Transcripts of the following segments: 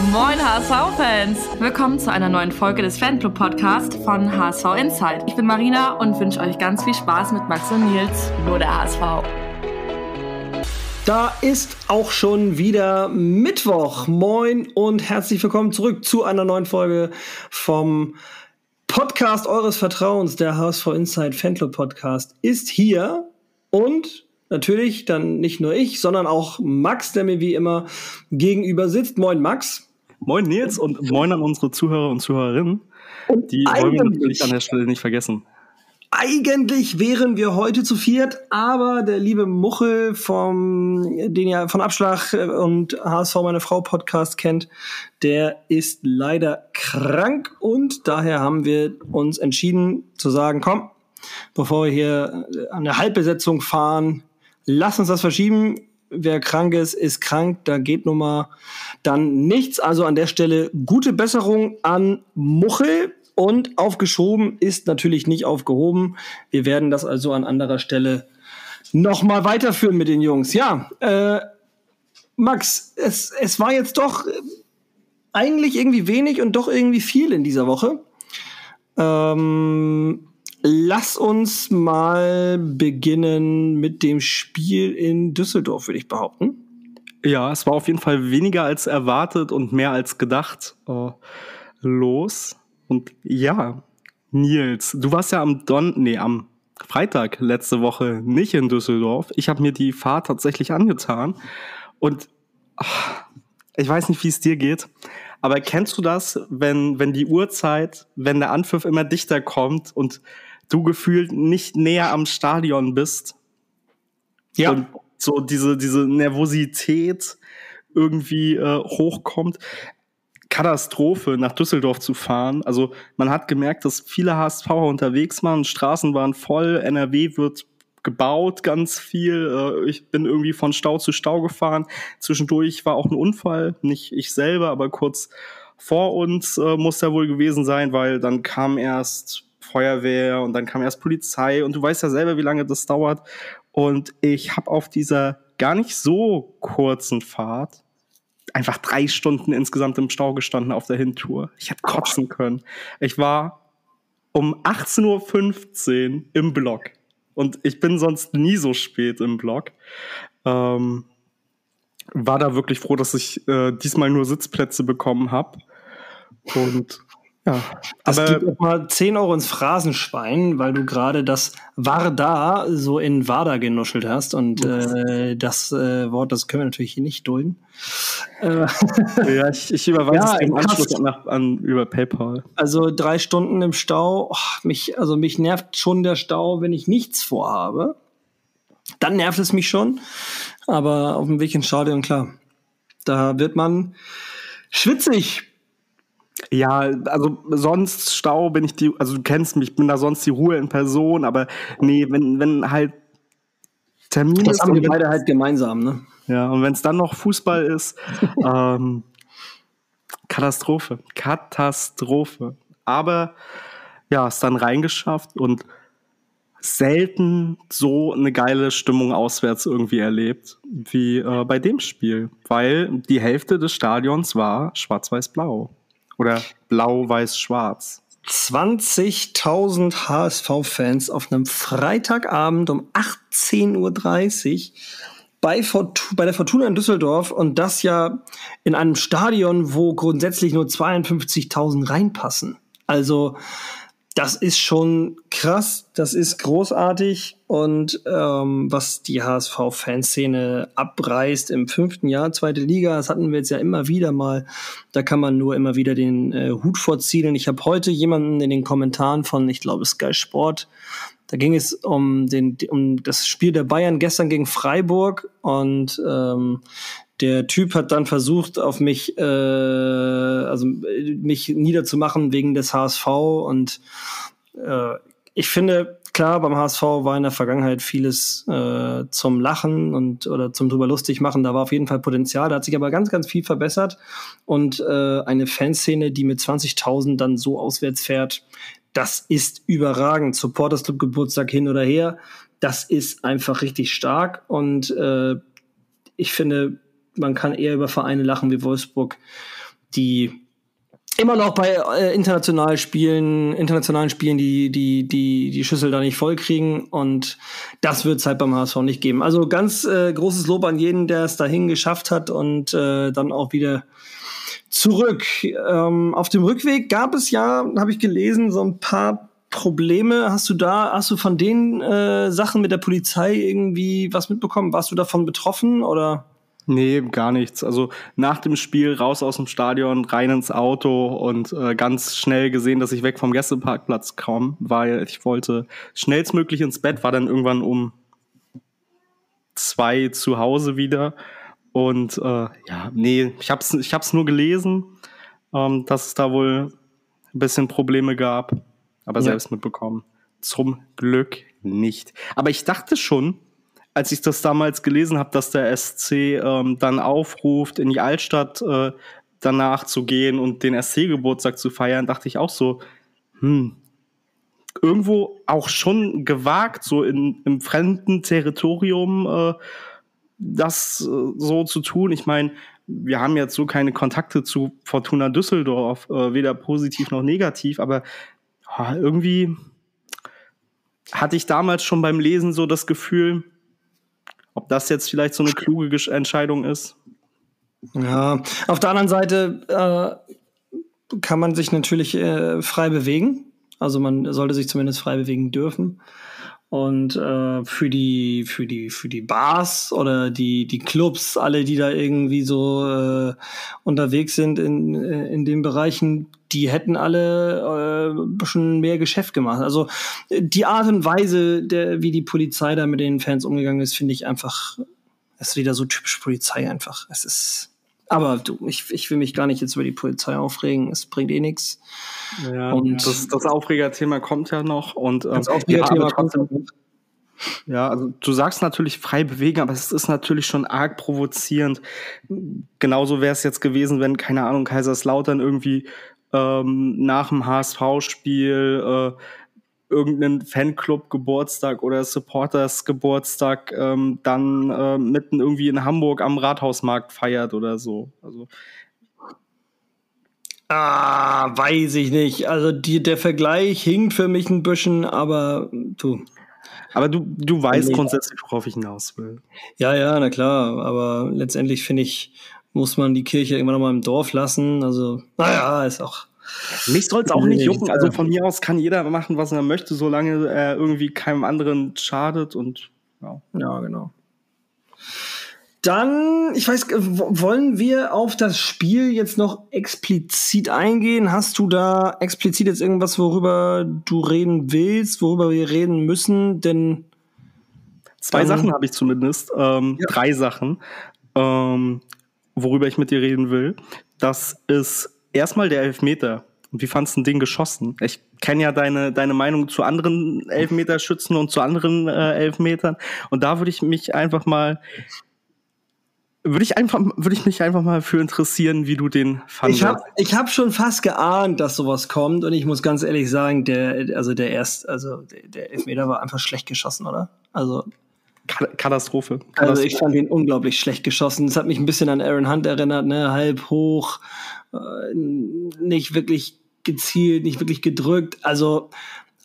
Moin HSV-Fans! Willkommen zu einer neuen Folge des Fanclub-Podcasts von HSV Insight. Ich bin Marina und wünsche euch ganz viel Spaß mit Max und Nils, nur der HSV. Da ist auch schon wieder Mittwoch. Moin und herzlich willkommen zurück zu einer neuen Folge vom Podcast eures Vertrauens, der HSV Insight Fanclub Podcast, ist hier und natürlich dann nicht nur ich, sondern auch Max, der mir wie immer gegenüber sitzt. Moin Max. Moin Nils und moin an unsere Zuhörer und Zuhörerinnen. Und die wollen wir natürlich an der Stelle nicht vergessen. Eigentlich wären wir heute zu viert, aber der liebe Muchel vom, den ihr von Abschlag und HSV meine Frau Podcast kennt, der ist leider krank und daher haben wir uns entschieden zu sagen, komm, bevor wir hier an der Halbbesetzung fahren, lass uns das verschieben wer krank ist, ist krank. Da geht nun mal dann nichts. Also an der Stelle gute Besserung an Muchel. Und aufgeschoben ist natürlich nicht aufgehoben. Wir werden das also an anderer Stelle nochmal weiterführen mit den Jungs. Ja, äh, Max, es, es war jetzt doch eigentlich irgendwie wenig und doch irgendwie viel in dieser Woche. Ähm, Lass uns mal beginnen mit dem Spiel in Düsseldorf, würde ich behaupten. Ja, es war auf jeden Fall weniger als erwartet und mehr als gedacht äh, los. Und ja, Nils, du warst ja am Don, nee, am Freitag letzte Woche nicht in Düsseldorf. Ich habe mir die Fahrt tatsächlich angetan und ach, ich weiß nicht, wie es dir geht, aber kennst du das, wenn wenn die Uhrzeit, wenn der Anpfiff immer dichter kommt und du gefühlt nicht näher am Stadion bist. Ja. Und so diese, diese Nervosität irgendwie äh, hochkommt. Katastrophe, nach Düsseldorf zu fahren. Also man hat gemerkt, dass viele HSV unterwegs waren, Straßen waren voll, NRW wird gebaut, ganz viel. Äh, ich bin irgendwie von Stau zu Stau gefahren. Zwischendurch war auch ein Unfall, nicht ich selber, aber kurz vor uns äh, muss er wohl gewesen sein, weil dann kam erst Feuerwehr und dann kam erst Polizei und du weißt ja selber, wie lange das dauert. Und ich habe auf dieser gar nicht so kurzen Fahrt einfach drei Stunden insgesamt im Stau gestanden auf der Hintour. Ich hätte kotzen können. Ich war um 18.15 Uhr im Block. Und ich bin sonst nie so spät im Block. Ähm, war da wirklich froh, dass ich äh, diesmal nur Sitzplätze bekommen habe. Und ja, das aber gibt auch mal 10 Euro ins Phrasenschwein, weil du gerade das Warda so in Wada genuschelt hast. Und äh, das äh, Wort, das können wir natürlich hier nicht dulden. Äh, ja, ich, ich überweise ja, es im Anschluss an, an, über PayPal. Also drei Stunden im Stau. Oh, mich, also mich nervt schon der Stau, wenn ich nichts vorhabe. Dann nervt es mich schon. Aber auf dem Weg ins Stadion, klar. Da wird man schwitzig ja, also sonst Stau bin ich die, also du kennst mich, ich bin da sonst die Ruhe in Person, aber nee, wenn, wenn halt Termin das ist. haben wir beide halt gemeinsam, ne? Ja, und wenn es dann noch Fußball ist, ähm, Katastrophe. Katastrophe. Aber ja, es dann reingeschafft und selten so eine geile Stimmung auswärts irgendwie erlebt wie äh, bei dem Spiel, weil die Hälfte des Stadions war schwarz-weiß-blau. Oder blau-weiß-schwarz. 20.000 HSV-Fans auf einem Freitagabend um 18.30 Uhr bei, bei der Fortuna in Düsseldorf und das ja in einem Stadion, wo grundsätzlich nur 52.000 reinpassen. Also das ist schon krass, das ist großartig und ähm, was die HSV-Fanszene abreißt im fünften Jahr, zweite Liga, das hatten wir jetzt ja immer wieder mal. Da kann man nur immer wieder den äh, Hut vorziehen. Ich habe heute jemanden in den Kommentaren von, ich glaube, Sky Sport, da ging es um, den, um das Spiel der Bayern gestern gegen Freiburg und ähm, der Typ hat dann versucht, auf mich, äh, also mich niederzumachen wegen des HSV und äh, ich finde, klar, beim HSV war in der Vergangenheit vieles äh, zum Lachen und oder zum drüber lustig machen. Da war auf jeden Fall Potenzial. Da hat sich aber ganz, ganz viel verbessert. Und äh, eine Fanszene, die mit 20.000 dann so auswärts fährt, das ist überragend. Supporters Club Geburtstag hin oder her, das ist einfach richtig stark. Und äh, ich finde, man kann eher über Vereine lachen wie Wolfsburg, die immer noch bei äh, internationalen Spielen, internationalen Spielen die, die, die, die Schüssel da nicht voll kriegen. Und das wird es halt beim HSV nicht geben. Also ganz äh, großes Lob an jeden, der es dahin geschafft hat und äh, dann auch wieder zurück. Ähm, auf dem Rückweg gab es ja, habe ich gelesen, so ein paar Probleme. Hast du da, hast du von den äh, Sachen mit der Polizei irgendwie was mitbekommen? Warst du davon betroffen oder? Nee, gar nichts. Also nach dem Spiel raus aus dem Stadion, rein ins Auto und äh, ganz schnell gesehen, dass ich weg vom Gästeparkplatz kam, weil ich wollte schnellstmöglich ins Bett, war dann irgendwann um zwei zu Hause wieder. Und äh, ja, nee, ich hab's, ich hab's nur gelesen, ähm, dass es da wohl ein bisschen Probleme gab, aber ja. selbst mitbekommen. Zum Glück nicht. Aber ich dachte schon, als ich das damals gelesen habe, dass der SC ähm, dann aufruft, in die Altstadt äh, danach zu gehen und den SC-Geburtstag zu feiern, dachte ich auch so, hm, irgendwo auch schon gewagt, so in, im fremden Territorium äh, das äh, so zu tun. Ich meine, wir haben jetzt so keine Kontakte zu Fortuna Düsseldorf, äh, weder positiv noch negativ, aber oh, irgendwie hatte ich damals schon beim Lesen so das Gefühl, ob das jetzt vielleicht so eine kluge Entscheidung ist? Ja, auf der anderen Seite äh, kann man sich natürlich äh, frei bewegen. Also man sollte sich zumindest frei bewegen dürfen. Und äh, für die für die für die Bars oder die die Clubs, alle, die da irgendwie so äh, unterwegs sind in in den Bereichen, die hätten alle äh, schon mehr Geschäft gemacht. Also die Art und Weise, der wie die Polizei da mit den Fans umgegangen ist, finde ich einfach, ist wieder so typisch Polizei einfach. Es ist aber du, ich, ich will mich gar nicht jetzt über die Polizei aufregen. Es bringt eh nichts. Ja, und das, das Aufregerthema kommt ja noch. Und, ähm, das Aufregerthema ja, kommt ja noch. Ja, also du sagst natürlich frei bewegen, aber es ist natürlich schon arg provozierend. Genauso wäre es jetzt gewesen, wenn, keine Ahnung, Kaiserslautern irgendwie ähm, nach dem HSV-Spiel äh, irgendeinen Fanclub-Geburtstag oder Supporters-Geburtstag ähm, dann äh, mitten irgendwie in Hamburg am Rathausmarkt feiert oder so. Also Ah, weiß ich nicht. Also die, der Vergleich hinkt für mich ein bisschen, aber du. Aber du, du weißt nee. grundsätzlich, worauf ich hinaus will. Ja, ja, na klar. Aber letztendlich finde ich, muss man die Kirche immer noch mal im Dorf lassen. Also, naja, ist auch mich soll es auch nicht jucken. Also von mir aus kann jeder machen, was er möchte, solange er irgendwie keinem anderen schadet und ja. Ja, genau. Dann, ich weiß, wollen wir auf das Spiel jetzt noch explizit eingehen? Hast du da explizit jetzt irgendwas, worüber du reden willst, worüber wir reden müssen? Denn zwei Sachen habe ich zumindest, ähm, ja. drei Sachen, ähm, worüber ich mit dir reden will. Das ist erstmal der Elfmeter. Wie fandst du den geschossen? Ich kenne ja deine, deine Meinung zu anderen Elfmeterschützen und zu anderen äh, Elfmetern. Und da würde ich mich einfach mal, würde ich einfach, würde ich mich einfach mal für interessieren, wie du den fandest. Ich habe ich hab schon fast geahnt, dass sowas kommt. Und ich muss ganz ehrlich sagen, der, also der erst, also der Elfmeter war einfach schlecht geschossen, oder? Also Katastrophe. Katastrophe. Also ich fand ihn unglaublich schlecht geschossen. Das hat mich ein bisschen an Aaron Hunt erinnert, ne? Halb hoch, äh, nicht wirklich gezielt, nicht wirklich gedrückt. Also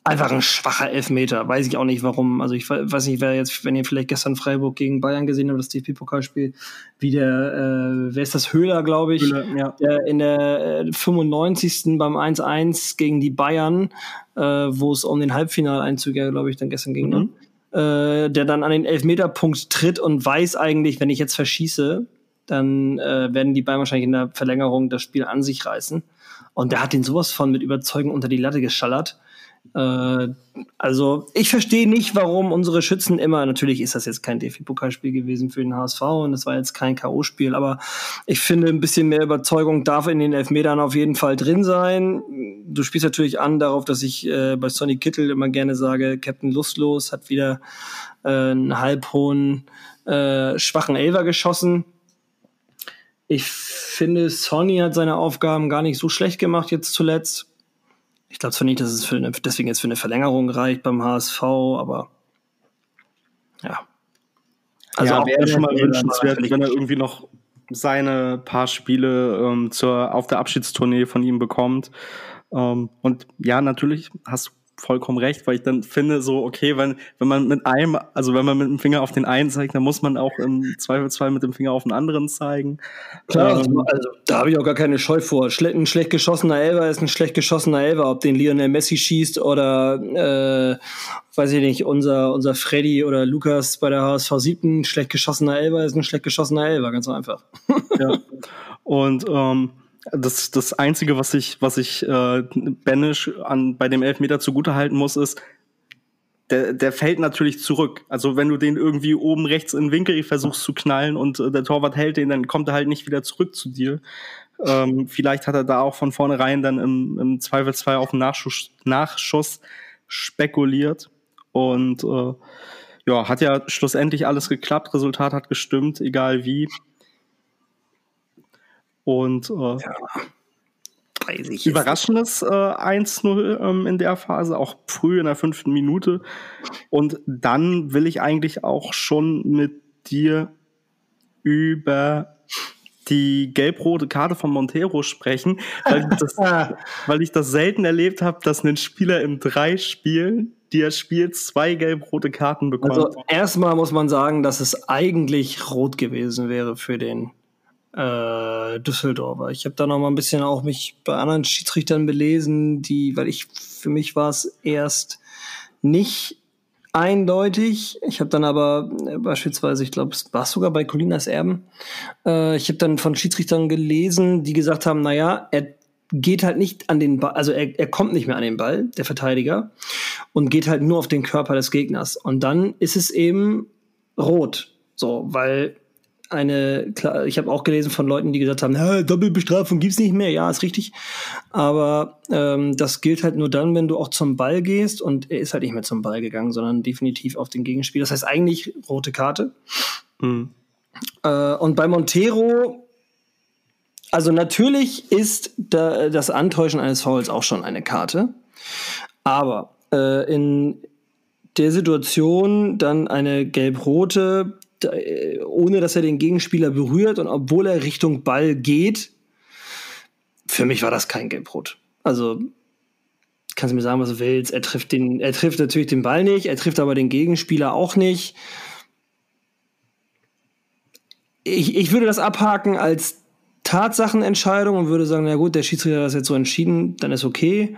einfach ein schwacher Elfmeter. Weiß ich auch nicht warum. Also ich weiß nicht, wer jetzt, wenn ihr vielleicht gestern Freiburg gegen Bayern gesehen habt, das DFB-Pokalspiel, wie der, äh, wer ist das, Höhler, glaube ich, Höhler, ja. der in der äh, 95. beim 1-1 gegen die Bayern, äh, wo es um den Halbfinaleinzug ja, glaube ich, dann gestern ging, ne? mhm. ne? äh, der dann an den Elfmeterpunkt tritt und weiß eigentlich, wenn ich jetzt verschieße, dann äh, werden die Bayern wahrscheinlich in der Verlängerung das Spiel an sich reißen. Und der hat den sowas von mit Überzeugung unter die Latte geschallert. Äh, also ich verstehe nicht, warum unsere Schützen immer, natürlich ist das jetzt kein DFB-Pokalspiel gewesen für den HSV und es war jetzt kein K.O.-Spiel, aber ich finde, ein bisschen mehr Überzeugung darf in den Elfmetern auf jeden Fall drin sein. Du spielst natürlich an darauf, dass ich äh, bei Sonny Kittel immer gerne sage, Captain Lustlos hat wieder äh, einen halbhohen, äh, schwachen Elver geschossen ich finde, Sony hat seine Aufgaben gar nicht so schlecht gemacht jetzt zuletzt. Ich glaube zwar nicht, dass es für eine, deswegen jetzt für eine Verlängerung reicht beim HSV, aber ja. Also ja, wäre schon mal wünschenswert, wenn er irgendwie noch seine paar Spiele ähm, zur, auf der Abschiedstournee von ihm bekommt. Ähm, und ja, natürlich hast du vollkommen recht, weil ich dann finde, so, okay, wenn, wenn man mit einem, also wenn man mit dem Finger auf den einen zeigt, dann muss man auch im Zweifelsfall mit dem Finger auf den anderen zeigen. Klar, ähm, also da habe ich auch gar keine Scheu vor. Schle ein schlecht geschossener Elber ist ein schlecht geschossener Elber, ob den Lionel Messi schießt oder äh, weiß ich nicht, unser, unser Freddy oder Lukas bei der HSV 7, schlecht geschossener Elber ist ein schlecht geschossener Elber, ganz einfach. ja. Und ähm, das, das Einzige, was ich, was ich äh, Benisch an, bei dem Elfmeter zugutehalten muss, ist, der, der fällt natürlich zurück. Also wenn du den irgendwie oben rechts in den Winkel versuchst zu knallen und äh, der Torwart hält den, dann kommt er halt nicht wieder zurück zu dir. Ähm, vielleicht hat er da auch von vornherein dann im, im Zweifelsfall auf den Nachschuss, Nachschuss spekuliert. Und äh, ja, hat ja schlussendlich alles geklappt, Resultat hat gestimmt, egal wie. Und äh, ja, überraschendes äh, 1-0 ähm, in der Phase, auch früh in der fünften Minute. Und dann will ich eigentlich auch schon mit dir über die gelb-rote Karte von Montero sprechen, weil ich das, weil ich das selten erlebt habe, dass ein Spieler in drei Spielen, die er spielt, zwei gelb-rote Karten bekommt. Also erstmal muss man sagen, dass es eigentlich rot gewesen wäre für den äh, Düsseldorfer. Ich habe da noch mal ein bisschen auch mich bei anderen Schiedsrichtern belesen, die, weil ich für mich war es erst nicht eindeutig. Ich habe dann aber äh, beispielsweise, ich glaube, es war sogar bei Colinas Erben, äh, ich habe dann von Schiedsrichtern gelesen, die gesagt haben, naja, er geht halt nicht an den Ball, also er, er kommt nicht mehr an den Ball, der Verteidiger, und geht halt nur auf den Körper des Gegners. Und dann ist es eben rot. So, weil eine, ich habe auch gelesen von Leuten, die gesagt haben, Doppelbestrafung gibt's nicht mehr. Ja, ist richtig. Aber ähm, das gilt halt nur dann, wenn du auch zum Ball gehst und er ist halt nicht mehr zum Ball gegangen, sondern definitiv auf den Gegenspieler. Das heißt eigentlich rote Karte. Mhm. Äh, und bei Montero, also natürlich ist da, das Antäuschen eines Fouls auch schon eine Karte. Aber äh, in der Situation dann eine gelb-rote ohne dass er den Gegenspieler berührt und obwohl er Richtung Ball geht, für mich war das kein Gelbrot. Also kannst du mir sagen, was du willst. Er trifft den, er trifft natürlich den Ball nicht, er trifft aber den Gegenspieler auch nicht. Ich, ich würde das abhaken als Tatsachenentscheidung und würde sagen, na gut, der Schiedsrichter hat das jetzt so entschieden, dann ist okay.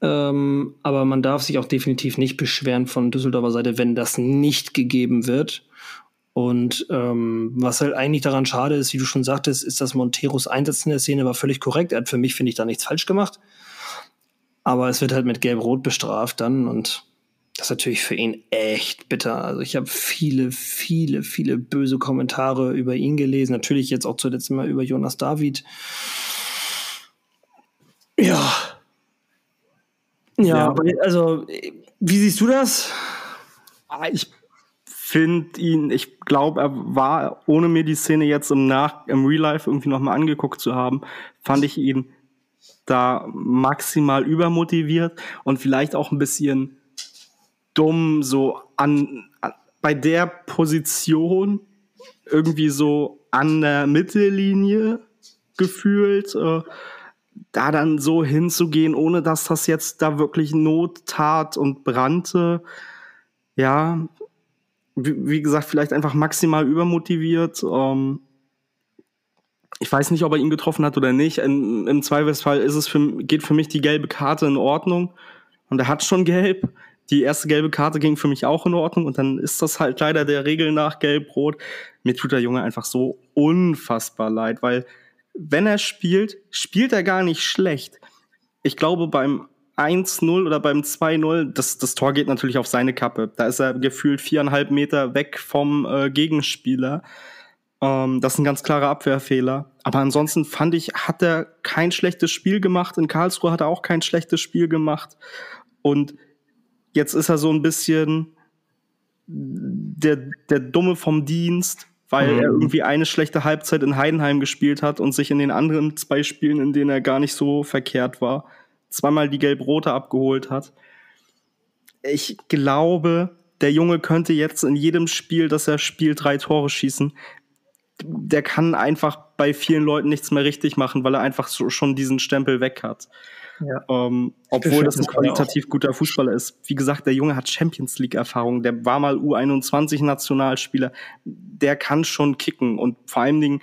Ähm, aber man darf sich auch definitiv nicht beschweren von Düsseldorfer Seite, wenn das nicht gegeben wird. Und ähm, was halt eigentlich daran schade ist, wie du schon sagtest, ist, dass Monteros Einsatz in der Szene war völlig korrekt. Er hat für mich, finde ich, da nichts falsch gemacht. Aber es wird halt mit Gelb-Rot bestraft dann und das ist natürlich für ihn echt bitter. Also ich habe viele, viele, viele böse Kommentare über ihn gelesen. Natürlich jetzt auch zuletzt mal über Jonas David. Ja. Ja, ja. also wie siehst du das? Ah, ich finde ihn, ich glaube, er war, ohne mir die Szene jetzt im Nach, im Real Life irgendwie nochmal angeguckt zu haben, fand ich ihn da maximal übermotiviert und vielleicht auch ein bisschen dumm, so an, bei der Position irgendwie so an der Mittellinie gefühlt, äh, da dann so hinzugehen, ohne dass das jetzt da wirklich Not tat und brannte. Ja, wie, gesagt, vielleicht einfach maximal übermotiviert. Ähm, ich weiß nicht, ob er ihn getroffen hat oder nicht. In, Im Zweifelsfall ist es für, geht für mich die gelbe Karte in Ordnung. Und er hat schon gelb. Die erste gelbe Karte ging für mich auch in Ordnung. Und dann ist das halt leider der Regel nach gelb-rot. Mir tut der Junge einfach so unfassbar leid, weil wenn er spielt, spielt er gar nicht schlecht. Ich glaube, beim 1-0 oder beim 2-0, das, das Tor geht natürlich auf seine Kappe. Da ist er gefühlt viereinhalb Meter weg vom äh, Gegenspieler. Ähm, das ist ein ganz klarer Abwehrfehler. Aber ansonsten fand ich, hat er kein schlechtes Spiel gemacht. In Karlsruhe hat er auch kein schlechtes Spiel gemacht. Und jetzt ist er so ein bisschen der, der Dumme vom Dienst, weil mhm. er irgendwie eine schlechte Halbzeit in Heidenheim gespielt hat und sich in den anderen zwei Spielen, in denen er gar nicht so verkehrt war, zweimal die Gelb-Rote abgeholt hat. Ich glaube, der Junge könnte jetzt in jedem Spiel, das er spielt, drei Tore schießen. der kann einfach bei vielen Leuten nichts mehr richtig machen, weil er einfach so schon diesen Stempel weg hat. Ja. Ähm, obwohl das ein qualitativ guter Fußballer ist. Wie gesagt, der Junge hat Champions League-Erfahrung, der war mal U21-Nationalspieler, der kann schon kicken. Und vor allen Dingen,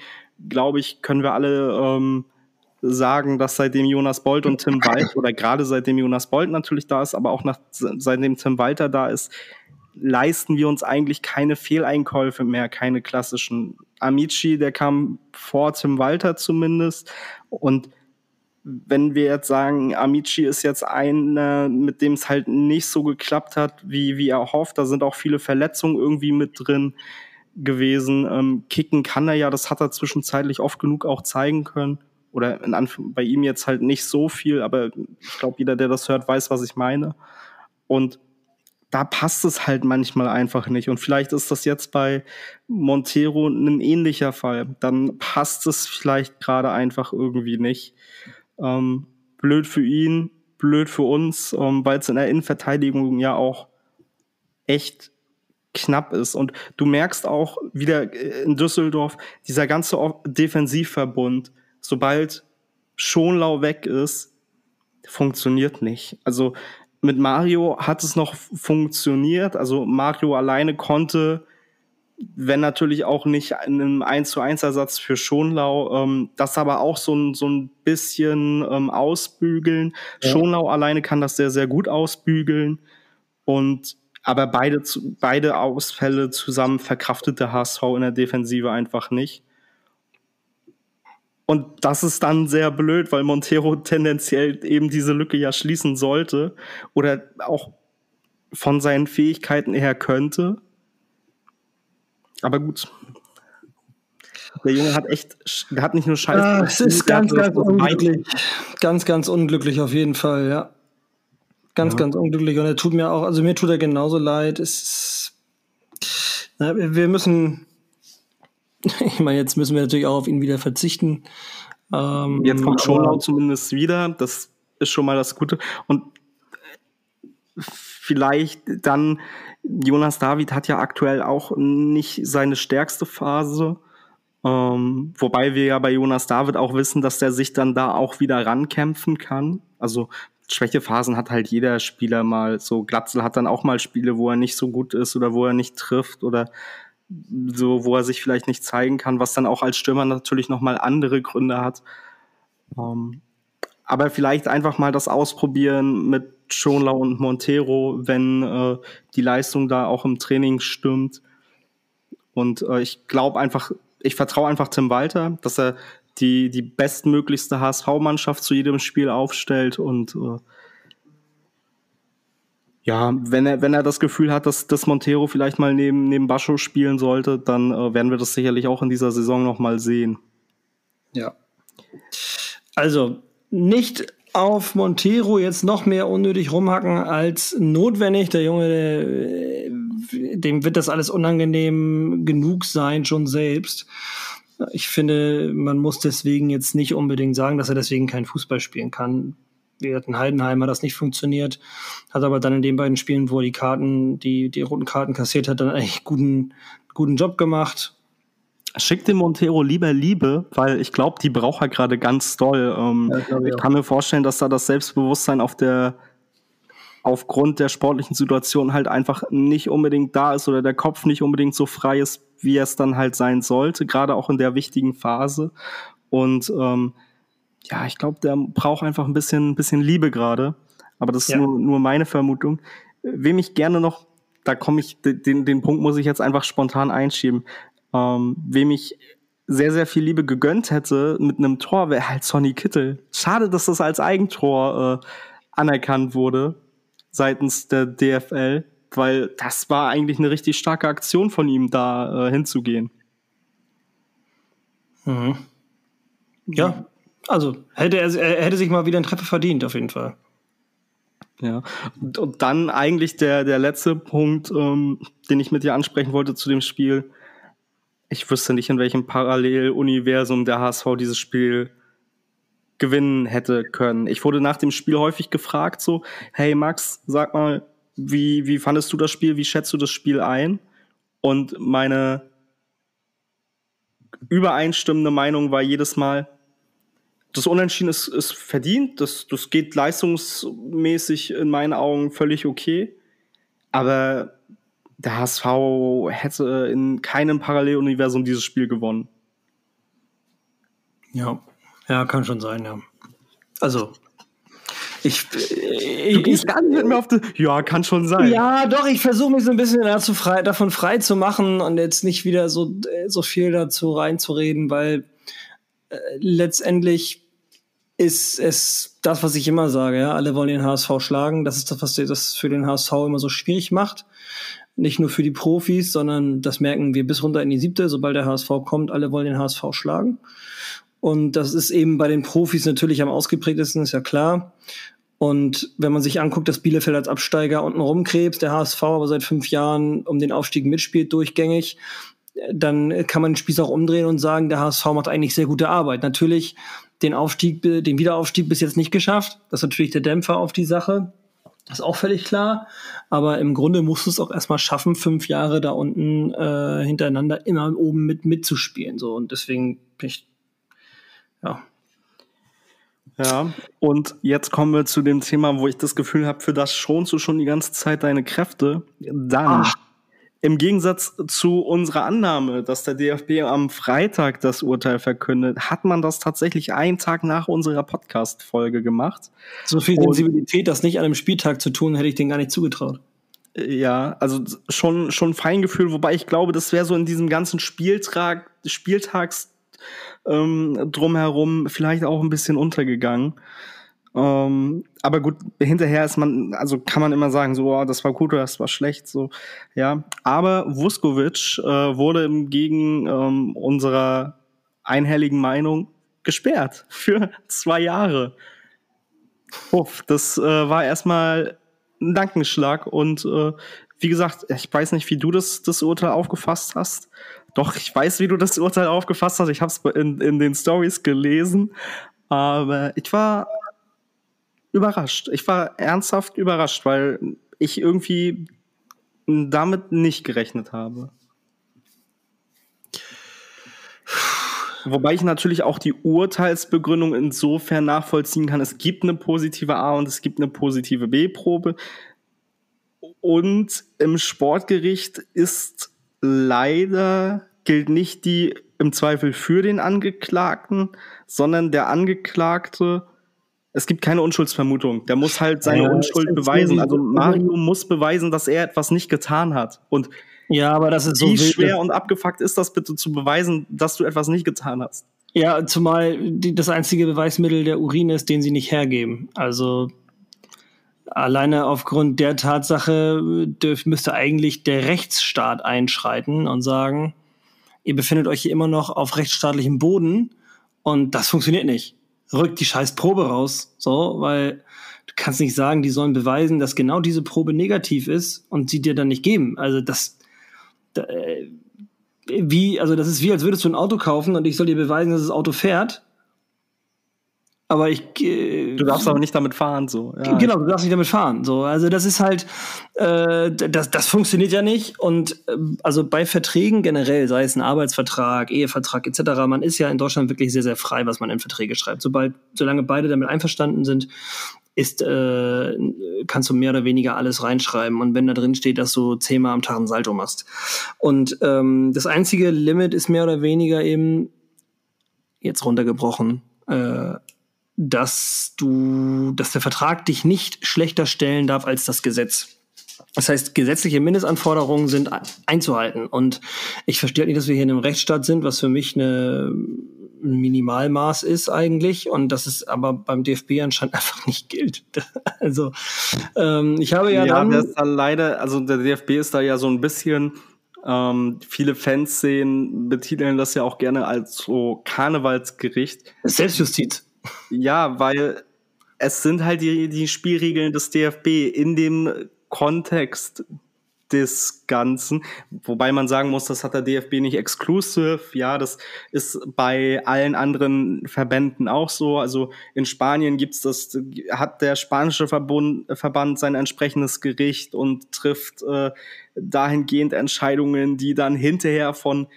glaube ich, können wir alle ähm, sagen, dass seitdem Jonas Bolt und Tim Walter, oder gerade seitdem Jonas Bolt natürlich da ist, aber auch nach, seitdem Tim Walter da ist, leisten wir uns eigentlich keine Fehleinkäufe mehr, keine klassischen. Amici, der kam vor Tim Walter zumindest. Und wenn wir jetzt sagen, Amici ist jetzt einer, mit dem es halt nicht so geklappt hat, wie, wie er hofft, da sind auch viele Verletzungen irgendwie mit drin gewesen. Ähm, kicken kann er ja, das hat er zwischenzeitlich oft genug auch zeigen können. Oder in Anf bei ihm jetzt halt nicht so viel, aber ich glaube, jeder, der das hört, weiß, was ich meine. Und da passt es halt manchmal einfach nicht. Und vielleicht ist das jetzt bei Montero ein ähnlicher Fall. Dann passt es vielleicht gerade einfach irgendwie nicht. Ähm, blöd für ihn, blöd für uns, ähm, weil es in der Innenverteidigung ja auch echt knapp ist. Und du merkst auch wieder in Düsseldorf, dieser ganze Defensivverbund, sobald Schonlau weg ist, funktioniert nicht. Also mit Mario hat es noch funktioniert. Also Mario alleine konnte, wenn natürlich auch nicht in einem 1 zu 1 Ersatz für Schonlau, ähm, das aber auch so ein, so ein bisschen ähm, ausbügeln. Ja. Schonlau alleine kann das sehr, sehr gut ausbügeln. Und aber beide, beide Ausfälle zusammen verkraftete HSV in der Defensive einfach nicht. Und das ist dann sehr blöd, weil Montero tendenziell eben diese Lücke ja schließen sollte oder auch von seinen Fähigkeiten her könnte. Aber gut. Der Junge hat echt, der hat nicht nur Scheiße. Ah, es ist ganz, ganz unglücklich. Ganz, ganz unglücklich auf jeden Fall, ja. Ganz, ja. ganz unglücklich. Und er tut mir auch, also mir tut er genauso leid. Es ist, na, wir müssen, Ich meine, jetzt müssen wir natürlich auch auf ihn wieder verzichten. Ähm, jetzt kommt Schonlau zumindest wieder. Das ist schon mal das Gute. Und vielleicht dann, Jonas David hat ja aktuell auch nicht seine stärkste Phase. Ähm, wobei wir ja bei Jonas David auch wissen, dass der sich dann da auch wieder rankämpfen kann. Also Schwächephasen hat halt jeder Spieler mal. So Glatzel hat dann auch mal Spiele, wo er nicht so gut ist oder wo er nicht trifft oder so, wo er sich vielleicht nicht zeigen kann, was dann auch als Stürmer natürlich nochmal andere Gründe hat. Ähm, aber vielleicht einfach mal das ausprobieren mit Schonlau und Montero, wenn äh, die Leistung da auch im Training stimmt. Und äh, ich glaube einfach, ich vertraue einfach Tim Walter, dass er die, die bestmöglichste HSV-Mannschaft zu jedem Spiel aufstellt und äh, ja, wenn er, wenn er das Gefühl hat, dass, dass Montero vielleicht mal neben, neben Bascho spielen sollte, dann äh, werden wir das sicherlich auch in dieser Saison noch mal sehen. Ja. Also, nicht auf Montero jetzt noch mehr unnötig rumhacken als notwendig. Der Junge, der, dem wird das alles unangenehm genug sein, schon selbst. Ich finde, man muss deswegen jetzt nicht unbedingt sagen, dass er deswegen kein Fußball spielen kann wie gesagt, in Heidenheim hat das nicht funktioniert, hat aber dann in den beiden Spielen, wo er die Karten, die, die roten Karten kassiert hat, dann eigentlich guten, guten Job gemacht. Schick dem Montero lieber Liebe, weil ich glaube, die braucht er gerade ganz doll. Ähm, ja, ich, ich kann mir vorstellen, dass da das Selbstbewusstsein auf der aufgrund der sportlichen Situation halt einfach nicht unbedingt da ist oder der Kopf nicht unbedingt so frei ist, wie es dann halt sein sollte, gerade auch in der wichtigen Phase. Und ähm, ja, ich glaube, der braucht einfach ein bisschen, ein bisschen Liebe gerade. Aber das ist ja. nur, nur meine Vermutung. Wem ich gerne noch, da komme ich, den, den Punkt muss ich jetzt einfach spontan einschieben. Ähm, wem ich sehr, sehr viel Liebe gegönnt hätte mit einem Tor, wäre halt Sonny Kittel. Schade, dass das als Eigentor äh, anerkannt wurde seitens der DFL, weil das war eigentlich eine richtig starke Aktion von ihm, da äh, hinzugehen. Mhm. Ja, also hätte er, er hätte sich mal wieder einen Treffer verdient, auf jeden Fall. Ja, und, und dann eigentlich der, der letzte Punkt, ähm, den ich mit dir ansprechen wollte zu dem Spiel. Ich wüsste nicht, in welchem Paralleluniversum der HSV dieses Spiel gewinnen hätte können. Ich wurde nach dem Spiel häufig gefragt, so, hey Max, sag mal, wie, wie fandest du das Spiel, wie schätzt du das Spiel ein? Und meine übereinstimmende Meinung war jedes Mal, das Unentschieden ist, ist verdient, das, das geht leistungsmäßig in meinen Augen völlig okay. Aber der HSV hätte in keinem Paralleluniversum dieses Spiel gewonnen. Ja, ja, kann schon sein, ja. Also, ich, ich, du ich, gar nicht mehr auf die, ja, kann schon sein. Ja, doch, ich versuche mich so ein bisschen frei, davon frei zu machen und jetzt nicht wieder so, so viel dazu reinzureden, weil äh, letztendlich ist es das, was ich immer sage, ja. Alle wollen den HSV schlagen. Das ist das, was das für den HSV immer so schwierig macht. Nicht nur für die Profis, sondern das merken wir bis runter in die siebte. Sobald der HSV kommt, alle wollen den HSV schlagen. Und das ist eben bei den Profis natürlich am ausgeprägtesten, ist ja klar. Und wenn man sich anguckt, dass Bielefeld als Absteiger unten rumkrebst, der HSV aber seit fünf Jahren um den Aufstieg mitspielt, durchgängig, dann kann man den Spieß auch umdrehen und sagen, der HSV macht eigentlich sehr gute Arbeit. Natürlich den Aufstieg, den Wiederaufstieg bis jetzt nicht geschafft. Das ist natürlich der Dämpfer auf die Sache. Das ist auch völlig klar. Aber im Grunde musst du es auch erstmal schaffen, fünf Jahre da unten äh, hintereinander immer oben mit mitzuspielen. So. Und deswegen bin ich, ja, ja, und jetzt kommen wir zu dem Thema, wo ich das Gefühl habe, für das schonst du schon die ganze Zeit deine Kräfte. Dann, Ach. Im Gegensatz zu unserer Annahme, dass der DFB am Freitag das Urteil verkündet, hat man das tatsächlich einen Tag nach unserer Podcast-Folge gemacht. So viel Sensibilität, das nicht an einem Spieltag zu tun, hätte ich denen gar nicht zugetraut. Ja, also schon, schon Feingefühl, wobei ich glaube, das wäre so in diesem ganzen Spieltag, Spieltags ähm, drumherum vielleicht auch ein bisschen untergegangen. Ähm, aber gut, hinterher ist man, also kann man immer sagen, so, oh, das war gut oder das war schlecht, so, ja. Aber Vuskovic äh, wurde Gegen ähm, unserer einhelligen Meinung gesperrt für zwei Jahre. Uff, das äh, war erstmal ein Dankenschlag und äh, wie gesagt, ich weiß nicht, wie du das, das Urteil aufgefasst hast. Doch, ich weiß, wie du das Urteil aufgefasst hast. Ich habe es in, in den Stories gelesen. Aber ich war überrascht. Ich war ernsthaft überrascht, weil ich irgendwie damit nicht gerechnet habe. Wobei ich natürlich auch die Urteilsbegründung insofern nachvollziehen kann. Es gibt eine positive A und es gibt eine positive B-Probe. Und im Sportgericht ist leider gilt nicht die im Zweifel für den Angeklagten, sondern der Angeklagte es gibt keine Unschuldsvermutung. Der muss halt seine ja, Unschuld beweisen. Also Mario muss beweisen, dass er etwas nicht getan hat. Und ja, aber das ist wie so schwer und abgefuckt ist das bitte zu beweisen, dass du etwas nicht getan hast? Ja, zumal die, das einzige Beweismittel der Urin ist, den sie nicht hergeben. Also alleine aufgrund der Tatsache dürf, müsste eigentlich der Rechtsstaat einschreiten und sagen, ihr befindet euch hier immer noch auf rechtsstaatlichem Boden und das funktioniert nicht. Rückt die scheiß Probe raus, so, weil du kannst nicht sagen, die sollen beweisen, dass genau diese Probe negativ ist und sie dir dann nicht geben. Also das, da, äh, wie, also das ist wie, als würdest du ein Auto kaufen und ich soll dir beweisen, dass das Auto fährt aber ich. Äh, du darfst aber nicht damit fahren, so. Ja, genau, du darfst nicht damit fahren. So, also das ist halt, äh, das, das funktioniert ja nicht. Und äh, also bei Verträgen generell, sei es ein Arbeitsvertrag, Ehevertrag etc., man ist ja in Deutschland wirklich sehr, sehr frei, was man in Verträge schreibt. Sobald, solange beide damit einverstanden sind, ist, äh, kannst du mehr oder weniger alles reinschreiben. Und wenn da drin steht, dass du zehnmal am Tag ein Salto machst. Und ähm, das einzige Limit ist mehr oder weniger eben jetzt runtergebrochen. Äh, dass du, dass der Vertrag dich nicht schlechter stellen darf als das Gesetz. Das heißt, gesetzliche Mindestanforderungen sind einzuhalten. Und ich verstehe halt nicht, dass wir hier in einem Rechtsstaat sind, was für mich eine, ein Minimalmaß ist eigentlich. Und das ist aber beim DFB anscheinend einfach nicht gilt. also ähm, ich habe ja, ja dann... Das ist da leider, also der DFB ist da ja so ein bisschen... Ähm, viele Fans sehen, betiteln das ja auch gerne als so Karnevalsgericht. Selbstjustiz. Ja, weil es sind halt die, die Spielregeln des DFB in dem Kontext des Ganzen. Wobei man sagen muss, das hat der DFB nicht exclusive. Ja, das ist bei allen anderen Verbänden auch so. Also in Spanien gibt's das, hat der spanische Verbund, Verband sein entsprechendes Gericht und trifft äh, dahingehend Entscheidungen, die dann hinterher von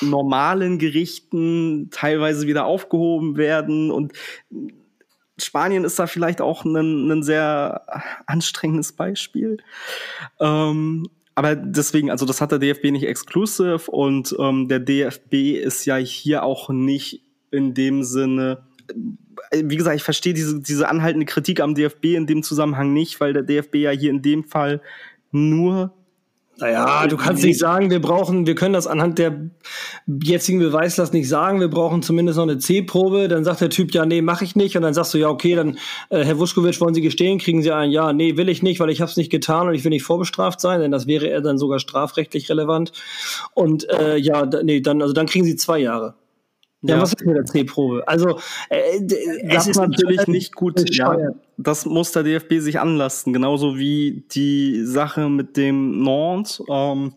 normalen Gerichten teilweise wieder aufgehoben werden und Spanien ist da vielleicht auch ein, ein sehr anstrengendes Beispiel. Ähm, aber deswegen, also das hat der DFB nicht exklusiv und ähm, der DFB ist ja hier auch nicht in dem Sinne, äh, wie gesagt, ich verstehe diese, diese anhaltende Kritik am DFB in dem Zusammenhang nicht, weil der DFB ja hier in dem Fall nur naja, du kannst nicht sagen, wir brauchen, wir können das anhand der jetzigen Beweislast nicht sagen, wir brauchen zumindest noch eine C-Probe. Dann sagt der Typ, ja, nee, mache ich nicht. Und dann sagst du, ja, okay, dann, äh, Herr Wuschkowitsch, wollen Sie gestehen? Kriegen Sie ein Ja, nee, will ich nicht, weil ich habe es nicht getan und ich will nicht vorbestraft sein, denn das wäre er dann sogar strafrechtlich relevant. Und äh, ja, nee, dann, also dann kriegen Sie zwei Jahre. Ja, ja, was ist mit der C-Probe? Also, äh, das ist natürlich nicht gut. Ja, das muss der DFB sich anlasten, genauso wie die Sache mit dem Nantes, ähm,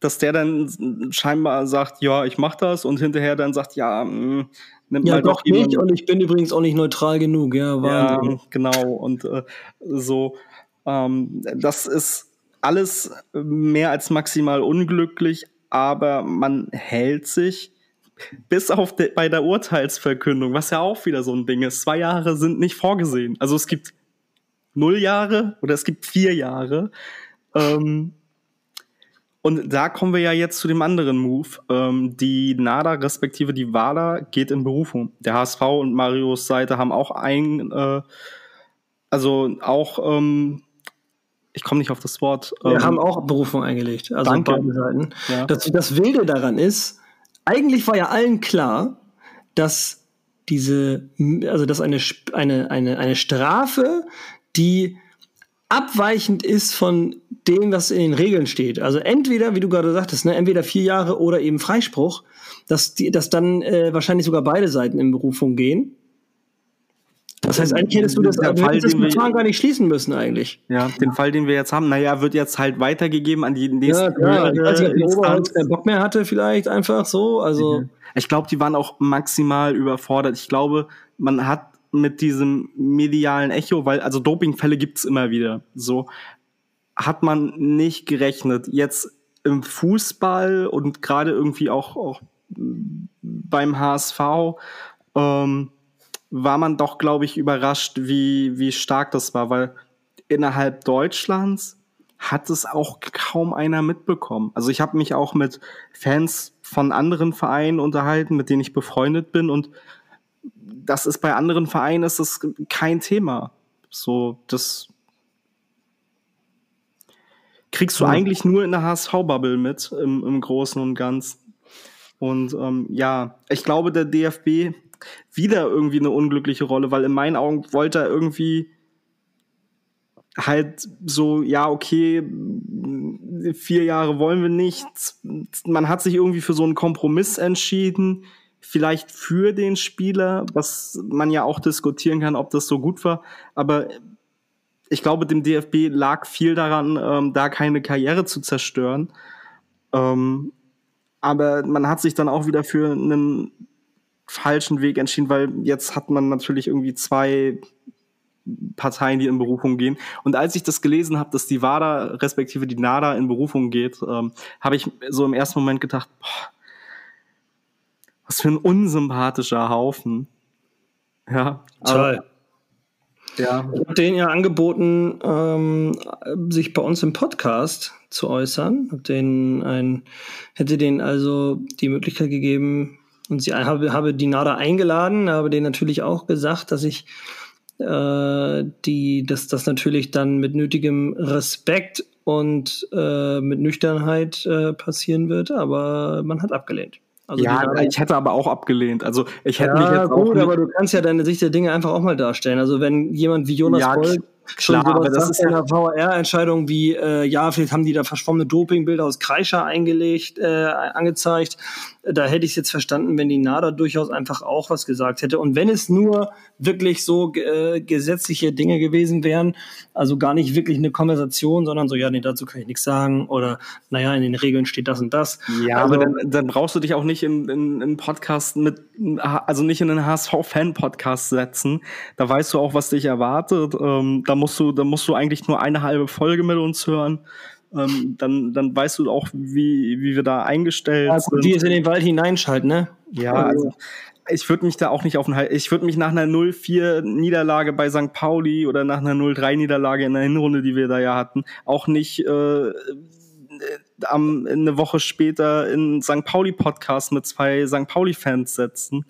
dass der dann scheinbar sagt, ja, ich mach das und hinterher dann sagt, ja, mh, mm, nimmt ja, mal doch, doch nicht und ich bin übrigens auch nicht neutral genug, ja, Wahnsinn. Ja, genau und äh, so, ähm, das ist alles mehr als maximal unglücklich, aber man hält sich bis auf de, bei der Urteilsverkündung, was ja auch wieder so ein Ding ist. Zwei Jahre sind nicht vorgesehen. Also es gibt null Jahre oder es gibt vier Jahre. Ähm, und da kommen wir ja jetzt zu dem anderen Move. Ähm, die NADA respektive die WADA geht in Berufung. Der HSV und Marios Seite haben auch ein, äh, also auch, ähm, ich komme nicht auf das Wort. Wir ähm, haben auch Berufung eingelegt, also danke. beide Seiten. Ja. Das, das Wilde daran ist, eigentlich war ja allen klar, dass diese, also dass eine, eine, eine, eine Strafe, die abweichend ist von dem, was in den Regeln steht. Also entweder, wie du gerade sagtest, ne, entweder vier Jahre oder eben Freispruch, dass, die, dass dann äh, wahrscheinlich sogar beide Seiten in Berufung gehen. Das heißt, eigentlich hättest du das, der Fall, das Verfahren gar nicht schließen müssen eigentlich. Ja, den Fall, den wir jetzt haben, naja, wird jetzt halt weitergegeben an die nächste. Ja, klar. Ich weiß nicht, ob die Oberholz keinen Bock mehr hatte, vielleicht einfach so. Also. Mhm. Ich glaube, die waren auch maximal überfordert. Ich glaube, man hat mit diesem medialen Echo, weil also Dopingfälle gibt's immer wieder. So hat man nicht gerechnet. Jetzt im Fußball und gerade irgendwie auch, auch beim HSV ähm, war man doch, glaube ich, überrascht, wie, wie stark das war, weil innerhalb Deutschlands hat es auch kaum einer mitbekommen. Also ich habe mich auch mit Fans von anderen Vereinen unterhalten, mit denen ich befreundet bin und das ist bei anderen Vereinen ist es kein Thema. So, das kriegst du eigentlich nur in der HSV-Bubble mit, im, im Großen und Ganzen. Und ähm, ja, ich glaube, der DFB wieder irgendwie eine unglückliche Rolle, weil in meinen Augen wollte er irgendwie halt so, ja, okay, vier Jahre wollen wir nicht. Man hat sich irgendwie für so einen Kompromiss entschieden, vielleicht für den Spieler, was man ja auch diskutieren kann, ob das so gut war. Aber ich glaube, dem DFB lag viel daran, ähm, da keine Karriere zu zerstören. Ähm, aber man hat sich dann auch wieder für einen falschen Weg entschieden, weil jetzt hat man natürlich irgendwie zwei Parteien, die in Berufung gehen. Und als ich das gelesen habe, dass die WADA respektive die NADA in Berufung geht, ähm, habe ich so im ersten Moment gedacht, boah, was für ein unsympathischer Haufen. Ja. Toll. Ja. Ich habe denen ja angeboten, ähm, sich bei uns im Podcast zu äußern. Hab denen ein, hätte denen also die Möglichkeit gegeben, und sie habe, habe die NADA eingeladen, habe denen natürlich auch gesagt, dass ich äh, die, dass das natürlich dann mit nötigem Respekt und äh, mit Nüchternheit äh, passieren wird, aber man hat abgelehnt. Also ja, ich hätte aber auch abgelehnt. Also ich hätte ja, mich jetzt gut, aber du kannst ja deine Sicht der Dinge einfach auch mal darstellen. Also wenn jemand wie Jonas ja, Boll Klar, aber das ist eine VR-Entscheidung wie, äh, ja, vielleicht haben die da verschwommene Dopingbilder aus Kreischer eingelegt, äh, angezeigt. Da hätte ich es jetzt verstanden, wenn die NADA durchaus einfach auch was gesagt hätte. Und wenn es nur wirklich so äh, gesetzliche Dinge gewesen wären, also gar nicht wirklich eine Konversation, sondern so, ja, nee, dazu kann ich nichts sagen oder naja, in den Regeln steht das und das. Ja, also, aber dann, dann brauchst du dich auch nicht in, in, in Podcast mit, also nicht in einen HSV-Fan-Podcast setzen. Da weißt du auch, was dich erwartet. Ähm, da musst du, da musst du eigentlich nur eine halbe Folge mit uns hören. Ähm, dann, dann weißt du auch, wie, wie wir da eingestellt ja, sind. Wie es in den Wald hineinschalten, ne? Ja, also ich würde mich da auch nicht auf den ich würde mich nach einer 0-4 Niederlage bei St. Pauli oder nach einer 0-3 Niederlage in der Hinrunde, die wir da ja hatten, auch nicht äh, am, eine Woche später in St. Pauli Podcast mit zwei St. Pauli Fans setzen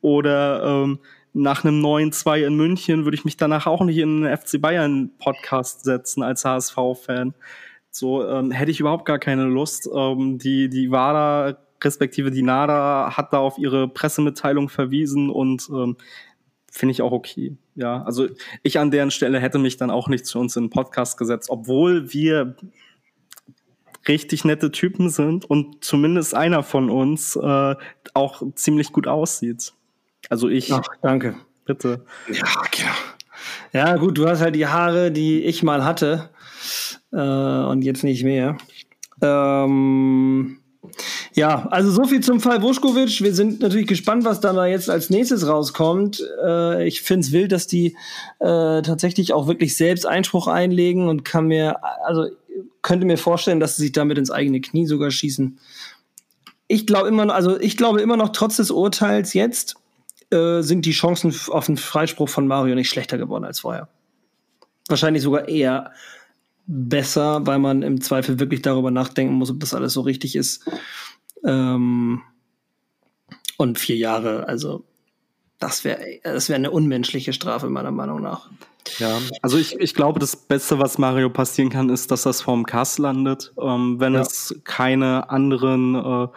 oder ähm, nach einem 9-2 in München würde ich mich danach auch nicht in einen FC Bayern Podcast setzen als HSV Fan. So ähm, hätte ich überhaupt gar keine Lust. Ähm, die die WADA respektive die NADA hat da auf ihre Pressemitteilung verwiesen und ähm, finde ich auch okay. Ja, also ich an deren Stelle hätte mich dann auch nicht zu uns in den Podcast gesetzt, obwohl wir richtig nette Typen sind und zumindest einer von uns äh, auch ziemlich gut aussieht. Also ich. Ach, danke. Bitte. Ja, genau. Ja, gut, du hast halt die Haare, die ich mal hatte äh, und jetzt nicht mehr. Ähm, ja, also so viel zum Fall Vuskovic. Wir sind natürlich gespannt, was da jetzt als nächstes rauskommt. Äh, ich finde es wild, dass die äh, tatsächlich auch wirklich selbst Einspruch einlegen und kann mir, also könnte mir vorstellen, dass sie sich damit ins eigene Knie sogar schießen. Ich glaube immer noch, also ich glaube immer noch, trotz des Urteils jetzt äh, sind die Chancen auf einen Freispruch von Mario nicht schlechter geworden als vorher. Wahrscheinlich sogar eher besser, weil man im Zweifel wirklich darüber nachdenken muss, ob das alles so richtig ist. Ähm, und vier Jahre, also das wäre das wäre eine unmenschliche Strafe meiner Meinung nach. Ja, also ich, ich glaube, das Beste, was Mario passieren kann, ist, dass das vorm Kass landet, ähm, wenn ja. es keine anderen äh,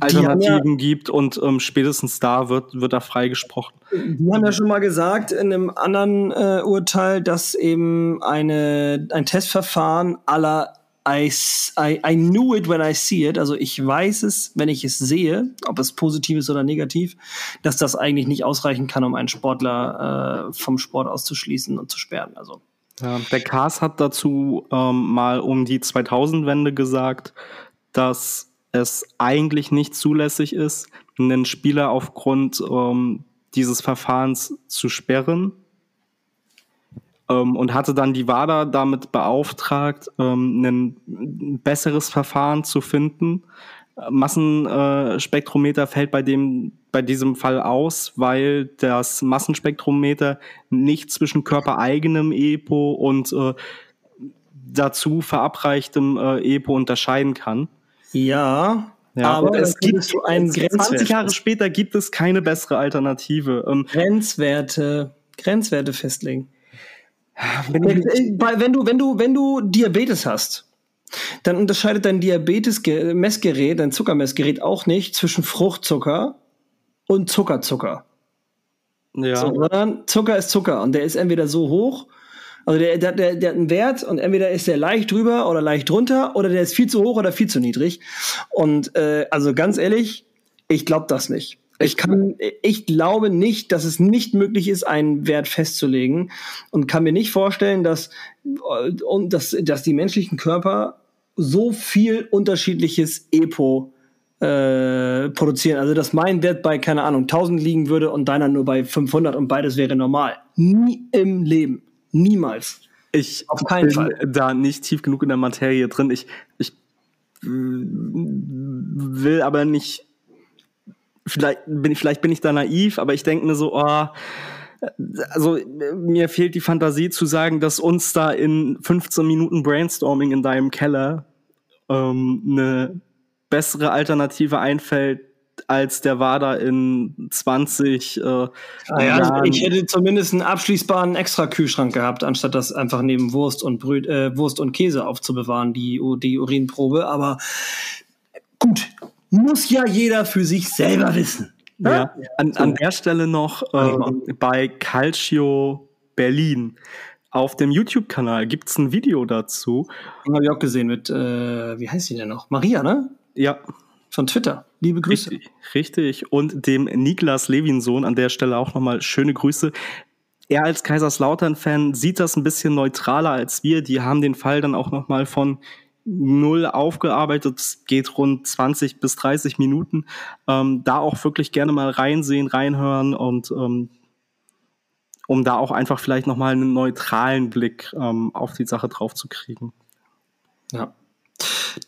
Alternativen ja, gibt und ähm, spätestens da wird, wird er freigesprochen. Die haben ja schon mal gesagt in einem anderen äh, Urteil, dass eben eine, ein Testverfahren aller I, I, I knew it when I see it, also ich weiß es, wenn ich es sehe, ob es positiv ist oder negativ, dass das eigentlich nicht ausreichen kann, um einen Sportler äh, vom Sport auszuschließen und zu sperren. Also ja, der Kars hat dazu ähm, mal um die 2000-Wende gesagt, dass es eigentlich nicht zulässig ist, einen Spieler aufgrund ähm, dieses Verfahrens zu sperren. Ähm, und hatte dann die WADA damit beauftragt, ähm, ein besseres Verfahren zu finden. Massenspektrometer äh, fällt bei dem bei diesem Fall aus, weil das Massenspektrometer nicht zwischen körpereigenem EPO und äh, dazu verabreichtem äh, EPO unterscheiden kann. Ja, ja, aber es gibt so einen 20 Jahre später gibt es keine bessere Alternative. Ähm, Grenzwerte, Grenzwerte festlegen. Wenn, wenn du, wenn du, wenn du Diabetes hast, dann unterscheidet dein Diabetes-Messgerät, dein Zuckermessgerät auch nicht zwischen Fruchtzucker und Zuckerzucker. Ja. So, sondern Zucker ist Zucker und der ist entweder so hoch also der, der, der, der hat einen Wert und entweder ist der leicht drüber oder leicht drunter oder der ist viel zu hoch oder viel zu niedrig. Und äh, also ganz ehrlich, ich glaube das nicht. Ich kann, ich glaube nicht, dass es nicht möglich ist, einen Wert festzulegen und kann mir nicht vorstellen, dass, und dass, dass die menschlichen Körper so viel unterschiedliches EPO äh, produzieren. Also, dass mein Wert bei, keine Ahnung, 1000 liegen würde und deiner nur bei 500 und beides wäre normal. Nie im Leben. Niemals. Ich Auf keinen bin Fall. da nicht tief genug in der Materie drin. Ich, ich will aber nicht, vielleicht bin, ich, vielleicht bin ich da naiv, aber ich denke mir so, oh, also mir fehlt die Fantasie zu sagen, dass uns da in 15 Minuten Brainstorming in deinem Keller ähm, eine bessere Alternative einfällt, als der Wader in 20 äh, ah, ja, Ich hätte zumindest einen abschließbaren Extra-Kühlschrank gehabt, anstatt das einfach neben Wurst und Bröt, äh, Wurst und Käse aufzubewahren, die, die Urinprobe. Aber gut, muss ja jeder für sich selber wissen. Ne? Ja, an, an der Stelle noch äh, bei Calcio Berlin. Auf dem YouTube-Kanal gibt es ein Video dazu. Habe ich auch gesehen mit, äh, wie heißt sie denn noch? Maria, ne? Ja. Von Twitter. Liebe Grüße. Richtig, richtig. Und dem Niklas Levinsohn an der Stelle auch nochmal schöne Grüße. Er als Kaiserslautern-Fan sieht das ein bisschen neutraler als wir. Die haben den Fall dann auch nochmal von null aufgearbeitet. Es geht rund 20 bis 30 Minuten. Ähm, da auch wirklich gerne mal reinsehen, reinhören und ähm, um da auch einfach vielleicht nochmal einen neutralen Blick ähm, auf die Sache drauf zu kriegen. Ja.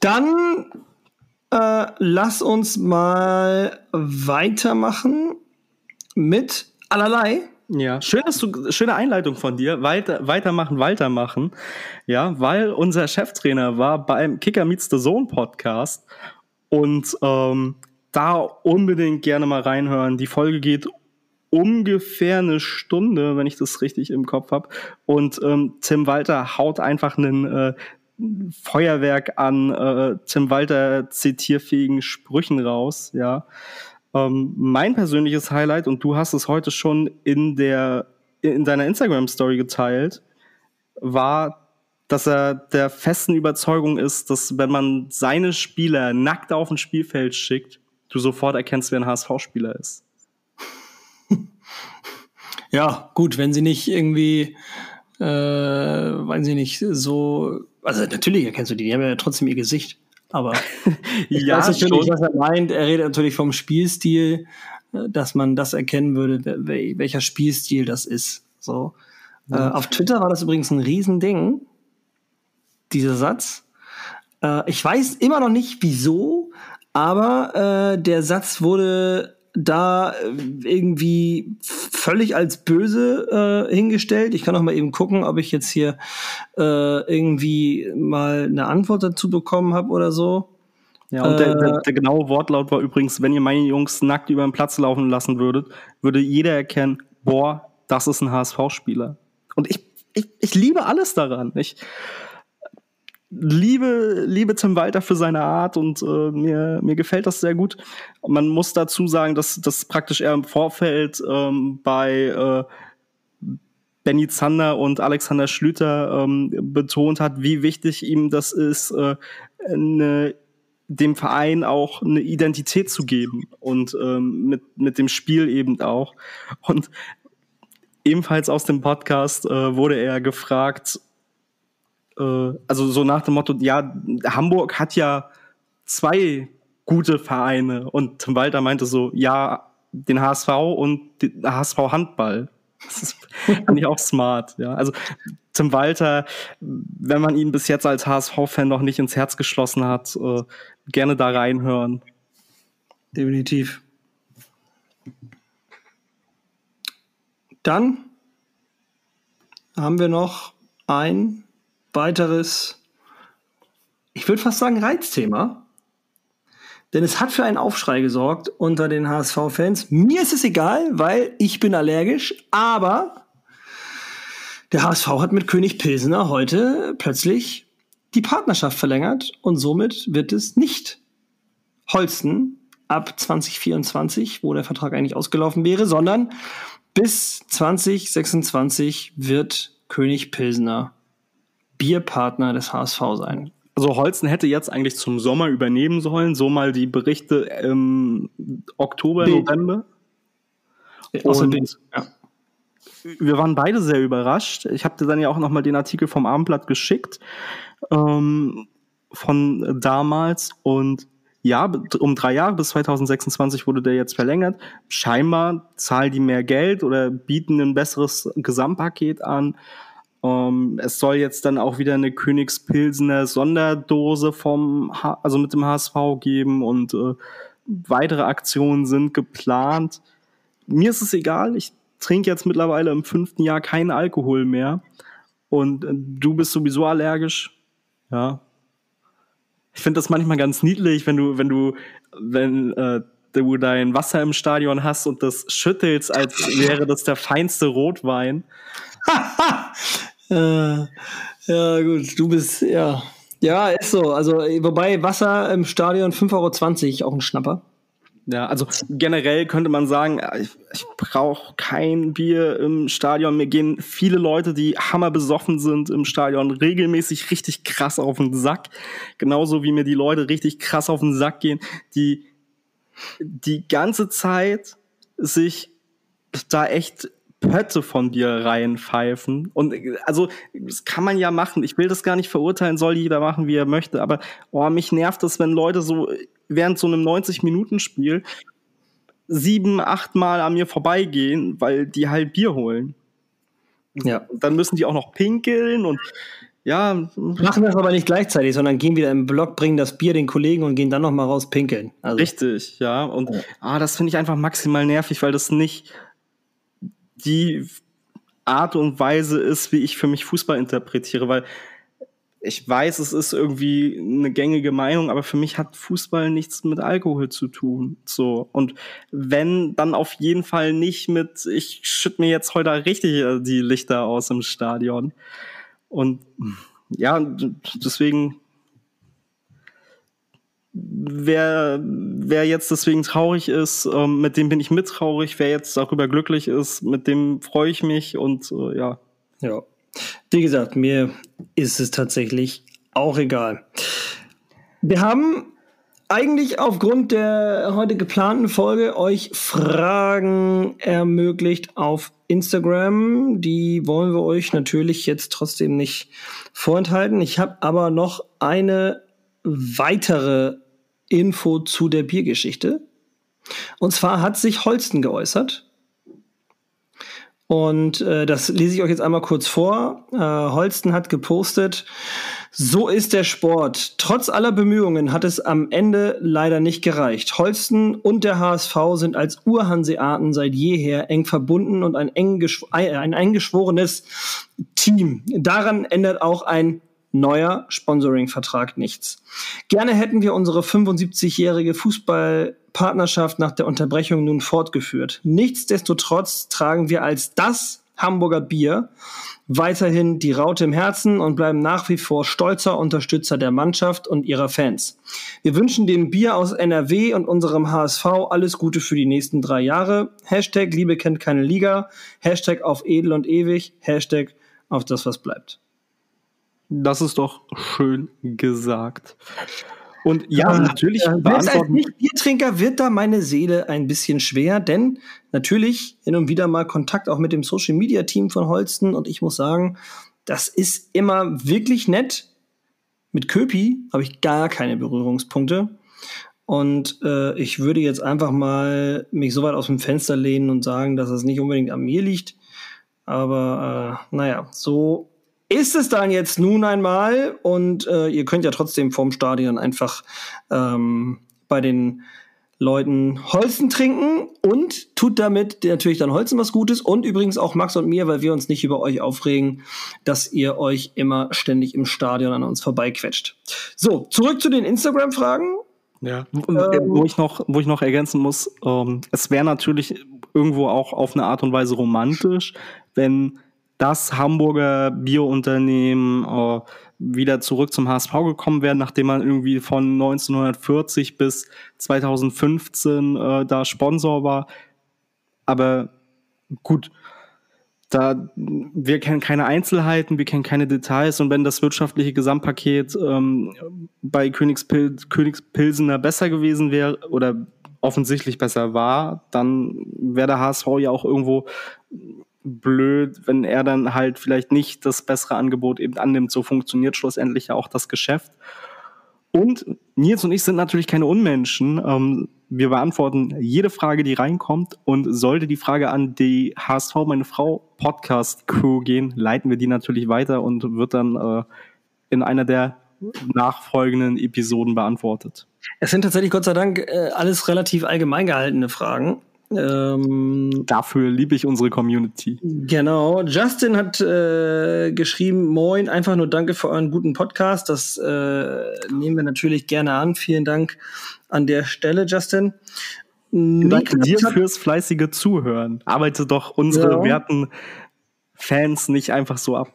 Dann äh, lass uns mal weitermachen mit allerlei. Ja, schön, dass du, schöne Einleitung von dir. Weiter, weitermachen, weitermachen. Ja, weil unser Cheftrainer war beim Kicker Meets the Zone Podcast und ähm, da unbedingt gerne mal reinhören. Die Folge geht ungefähr eine Stunde, wenn ich das richtig im Kopf habe. Und ähm, Tim Walter haut einfach einen äh, Feuerwerk an äh, Tim Walter zitierfähigen Sprüchen raus, ja. Ähm, mein persönliches Highlight, und du hast es heute schon in der in deiner Instagram-Story geteilt, war, dass er der festen Überzeugung ist, dass wenn man seine Spieler nackt auf ein Spielfeld schickt, du sofort erkennst, wer ein HSV-Spieler ist. Ja, gut, wenn sie nicht irgendwie, äh, weiß ich nicht, so, also natürlich erkennst du die, die haben ja trotzdem ihr Gesicht. Aber ich ja, weiß natürlich, schon. was er meint. Er redet natürlich vom Spielstil, dass man das erkennen würde, welcher Spielstil das ist. So. Äh, auf Twitter war das übrigens ein Riesending, dieser Satz. Äh, ich weiß immer noch nicht, wieso, aber äh, der Satz wurde da äh, irgendwie völlig als böse äh, hingestellt. Ich kann auch mal eben gucken, ob ich jetzt hier äh, irgendwie mal eine Antwort dazu bekommen habe oder so. Ja, und der, der, äh, der, genaue Wortlaut war übrigens, wenn ihr meine Jungs nackt über den Platz laufen lassen würdet, würde jeder erkennen, boah, das ist ein HSV-Spieler. Und ich, ich, ich liebe alles daran. Ich, liebe, liebe Tim Walter für seine Art und äh, mir, mir gefällt das sehr gut. Man muss dazu sagen, dass das praktisch er im Vorfeld ähm, bei äh, Benny Zander und Alexander Schlüter ähm, betont hat, wie wichtig ihm das ist, äh, eine, dem Verein auch eine Identität zu geben und ähm, mit, mit dem Spiel eben auch. Und ebenfalls aus dem Podcast äh, wurde er gefragt, äh, also so nach dem Motto, ja, Hamburg hat ja zwei gute Vereine und Tim Walter meinte so, ja, den HSV und den HSV Handball. Das fand ich auch smart, ja. Also Tim Walter, wenn man ihn bis jetzt als HSV-Fan noch nicht ins Herz geschlossen hat, äh, gerne da reinhören. Definitiv. Dann haben wir noch ein weiteres, ich würde fast sagen, Reizthema. Denn es hat für einen Aufschrei gesorgt unter den HSV-Fans. Mir ist es egal, weil ich bin allergisch, aber der HSV hat mit König Pilsener heute plötzlich die Partnerschaft verlängert und somit wird es nicht Holsten ab 2024, wo der Vertrag eigentlich ausgelaufen wäre, sondern bis 2026 wird König Pilsener Bierpartner des HSV sein. Also Holzen hätte jetzt eigentlich zum Sommer übernehmen sollen, so mal die Berichte im Oktober, B. November. Und ja. wir waren beide sehr überrascht. Ich habe dir dann ja auch nochmal den Artikel vom Abendblatt geschickt ähm, von damals und ja, um drei Jahre bis 2026 wurde der jetzt verlängert. Scheinbar zahlen die mehr Geld oder bieten ein besseres Gesamtpaket an. Um, ähm, es soll jetzt dann auch wieder eine Königspilsener Sonderdose vom, H also mit dem HSV geben und äh, weitere Aktionen sind geplant. Mir ist es egal, ich trinke jetzt mittlerweile im fünften Jahr keinen Alkohol mehr und äh, du bist sowieso allergisch. Ja. Ich finde das manchmal ganz niedlich, wenn du, wenn du, wenn äh, du dein Wasser im Stadion hast und das schüttelst, als wäre das der feinste Rotwein. äh, ja, gut, du bist, ja. Ja, ist so. Also, wobei Wasser im Stadion 5,20 Euro auch ein Schnapper. Ja, also generell könnte man sagen, ich, ich brauche kein Bier im Stadion. Mir gehen viele Leute, die hammerbesoffen sind im Stadion, regelmäßig richtig krass auf den Sack. Genauso wie mir die Leute richtig krass auf den Sack gehen, die die ganze Zeit sich da echt Pötte von dir reinpfeifen. Und also, das kann man ja machen. Ich will das gar nicht verurteilen, soll jeder machen, wie er möchte. Aber oh, mich nervt es, wenn Leute so während so einem 90-Minuten-Spiel sieben, acht Mal an mir vorbeigehen, weil die halt Bier holen. Ja. Und dann müssen die auch noch pinkeln und ja. Machen das aber nicht gleichzeitig, sondern gehen wieder im Block, bringen das Bier den Kollegen und gehen dann noch mal raus pinkeln. Also. Richtig, ja. Und ja. Ah, das finde ich einfach maximal nervig, weil das nicht die Art und Weise ist, wie ich für mich Fußball interpretiere, weil ich weiß, es ist irgendwie eine gängige Meinung, aber für mich hat Fußball nichts mit Alkohol zu tun. So. Und wenn, dann auf jeden Fall nicht mit, ich schütte mir jetzt heute richtig äh, die Lichter aus im Stadion. Und ja, deswegen, wer, wer jetzt deswegen traurig ist, ähm, mit dem bin ich mittraurig. Wer jetzt darüber glücklich ist, mit dem freue ich mich und äh, ja. Ja, wie gesagt, mir ist es tatsächlich auch egal. Wir haben eigentlich aufgrund der heute geplanten Folge euch Fragen ermöglicht auf Instagram. Die wollen wir euch natürlich jetzt trotzdem nicht vorenthalten. Ich habe aber noch eine weitere Info zu der Biergeschichte. Und zwar hat sich Holsten geäußert. Und äh, das lese ich euch jetzt einmal kurz vor. Äh, Holsten hat gepostet, so ist der Sport. Trotz aller Bemühungen hat es am Ende leider nicht gereicht. Holsten und der HSV sind als Urhanseaten seit jeher eng verbunden und ein eng, ein eingeschworenes Team. Daran ändert auch ein neuer Sponsoring-Vertrag nichts. Gerne hätten wir unsere 75-jährige Fußballpartnerschaft nach der Unterbrechung nun fortgeführt. Nichtsdestotrotz tragen wir als das Hamburger Bier weiterhin die Raute im Herzen und bleiben nach wie vor stolzer Unterstützer der Mannschaft und ihrer Fans. Wir wünschen dem Bier aus NRW und unserem HSV alles Gute für die nächsten drei Jahre. Hashtag Liebe kennt keine Liga. Hashtag auf edel und ewig. Hashtag auf das, was bleibt. Das ist doch schön gesagt. Und ja, ja natürlich äh, beantworten. Als Nicht-Biertrinker wird da meine Seele ein bisschen schwer, denn natürlich hin und wieder mal Kontakt auch mit dem Social Media Team von Holsten und ich muss sagen, das ist immer wirklich nett. Mit Köpi habe ich gar keine Berührungspunkte. Und äh, ich würde jetzt einfach mal mich so weit aus dem Fenster lehnen und sagen, dass es nicht unbedingt an mir liegt. Aber äh, naja, so ist es dann jetzt nun einmal und äh, ihr könnt ja trotzdem vorm Stadion einfach ähm, bei den Leuten Holzen trinken und tut damit natürlich dann Holzen was Gutes und übrigens auch Max und mir, weil wir uns nicht über euch aufregen, dass ihr euch immer ständig im Stadion an uns vorbeiquetscht. So, zurück zu den Instagram-Fragen. Ja, ähm, wo ich noch, wo ich noch ergänzen muss, ähm, es wäre natürlich irgendwo auch auf eine Art und Weise romantisch, wenn das Hamburger Bierunternehmen äh, wieder zurück zum HSV gekommen wäre, nachdem man irgendwie von 1940 bis 2015 äh, da Sponsor war. Aber gut, da wir kennen keine Einzelheiten, wir kennen keine Details und wenn das wirtschaftliche Gesamtpaket ähm, bei Königspil Königspilsener besser gewesen wäre oder offensichtlich besser war, dann wäre der HSV ja auch irgendwo blöd, wenn er dann halt vielleicht nicht das bessere Angebot eben annimmt. So funktioniert schlussendlich ja auch das Geschäft. Und Nils und ich sind natürlich keine Unmenschen. Ähm, wir beantworten jede Frage, die reinkommt. Und sollte die Frage an die HSV, meine Frau, Podcast-Crew gehen, leiten wir die natürlich weiter und wird dann äh, in einer der nachfolgenden Episoden beantwortet. Es sind tatsächlich Gott sei Dank äh, alles relativ allgemein gehaltene Fragen. Ähm, Dafür liebe ich unsere Community. Genau. Justin hat äh, geschrieben: Moin, einfach nur danke für euren guten Podcast. Das äh, nehmen wir natürlich gerne an. Vielen Dank an der Stelle, Justin. Danke dir fürs fleißige Zuhören. Arbeite doch unsere ja. werten Fans nicht einfach so ab.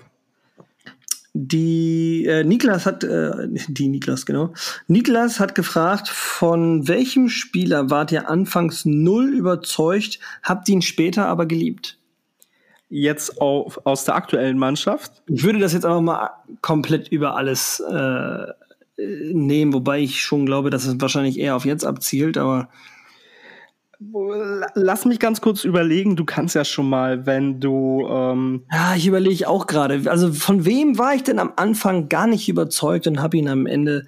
Die äh, Niklas hat, äh, die Niklas, genau. Niklas hat gefragt, von welchem Spieler wart ihr anfangs null überzeugt, habt ihn später aber geliebt? Jetzt auf, aus der aktuellen Mannschaft? Ich würde das jetzt aber mal komplett über alles äh, nehmen, wobei ich schon glaube, dass es wahrscheinlich eher auf jetzt abzielt, aber Lass mich ganz kurz überlegen. Du kannst ja schon mal, wenn du. Ähm ja, ich überlege auch gerade. Also von wem war ich denn am Anfang gar nicht überzeugt und habe ihn am Ende.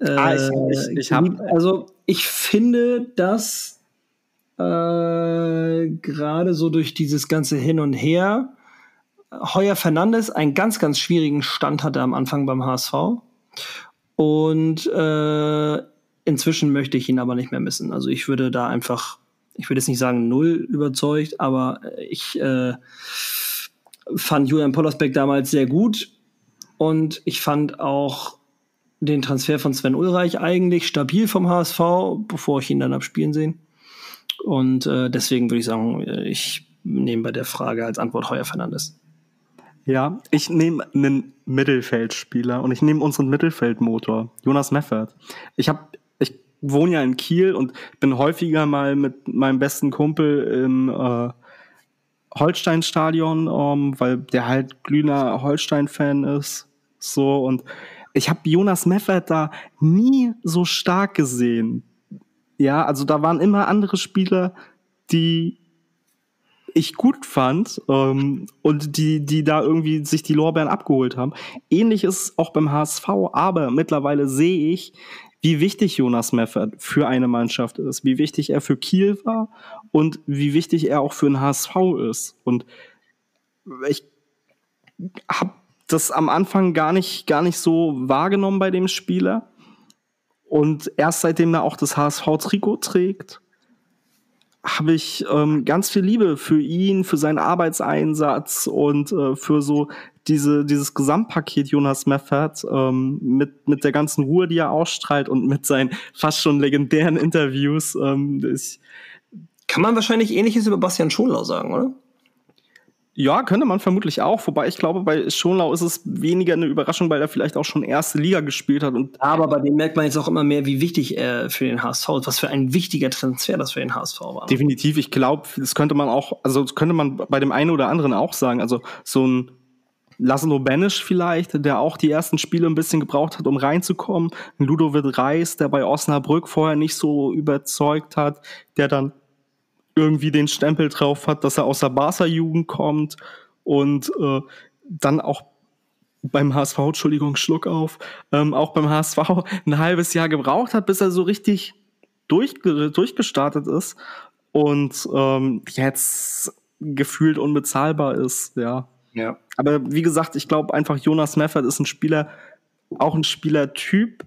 Äh, ah, ich, ich, ich hab, also ich finde, dass äh, gerade so durch dieses ganze Hin und Her Heuer Fernandes einen ganz, ganz schwierigen Stand hatte am Anfang beim HSV. Und äh, inzwischen möchte ich ihn aber nicht mehr missen. Also ich würde da einfach, ich würde jetzt nicht sagen null überzeugt, aber ich äh, fand Julian Pollersbeck damals sehr gut. Und ich fand auch den Transfer von Sven Ulreich eigentlich stabil vom HSV, bevor ich ihn dann abspielen sehen. Und äh, deswegen würde ich sagen, ich nehme bei der Frage als Antwort Heuer Fernandes. Ja, ich nehme einen Mittelfeldspieler und ich nehme unseren Mittelfeldmotor, Jonas Meffert. Ich habe wohne ja in Kiel und bin häufiger mal mit meinem besten Kumpel im äh, Holstein-Stadion, um, ähm, weil der halt glühender Holstein-Fan ist. So und ich habe Jonas Meffert da nie so stark gesehen. Ja, also da waren immer andere Spieler, die ich gut fand ähm, und die, die da irgendwie sich die Lorbeeren abgeholt haben. Ähnlich ist es auch beim HSV, aber mittlerweile sehe ich, wie wichtig Jonas Meffert für eine Mannschaft ist, wie wichtig er für Kiel war und wie wichtig er auch für den HSV ist. Und ich habe das am Anfang gar nicht, gar nicht so wahrgenommen bei dem Spieler. Und erst seitdem er auch das HSV-Trikot trägt, habe ich ähm, ganz viel Liebe für ihn, für seinen Arbeitseinsatz und äh, für so diese, dieses Gesamtpaket Jonas Meffert ähm, mit, mit der ganzen Ruhe, die er ausstrahlt und mit seinen fast schon legendären Interviews. Ähm, ich, Kann man wahrscheinlich ähnliches über Bastian Schonlau sagen, oder? Ja, könnte man vermutlich auch. Wobei ich glaube, bei Schonlau ist es weniger eine Überraschung, weil er vielleicht auch schon erste Liga gespielt hat. Und Aber bei dem merkt man jetzt auch immer mehr, wie wichtig er für den HSV ist. Was für ein wichtiger Transfer das für den HSV war. Definitiv. Ich glaube, das könnte man auch, also das könnte man bei dem einen oder anderen auch sagen. Also so ein Laszlo Benisch vielleicht, der auch die ersten Spiele ein bisschen gebraucht hat, um reinzukommen. Ein Ludovic Reis, der bei Osnabrück vorher nicht so überzeugt hat, der dann irgendwie den Stempel drauf hat, dass er aus der Barca-Jugend kommt und äh, dann auch beim HSV, Entschuldigung, Schluck auf, ähm, auch beim HSV ein halbes Jahr gebraucht hat, bis er so richtig durch, durchgestartet ist und ähm, jetzt gefühlt unbezahlbar ist, ja. Ja. Aber wie gesagt, ich glaube einfach, Jonas Meffert ist ein Spieler, auch ein Spielertyp,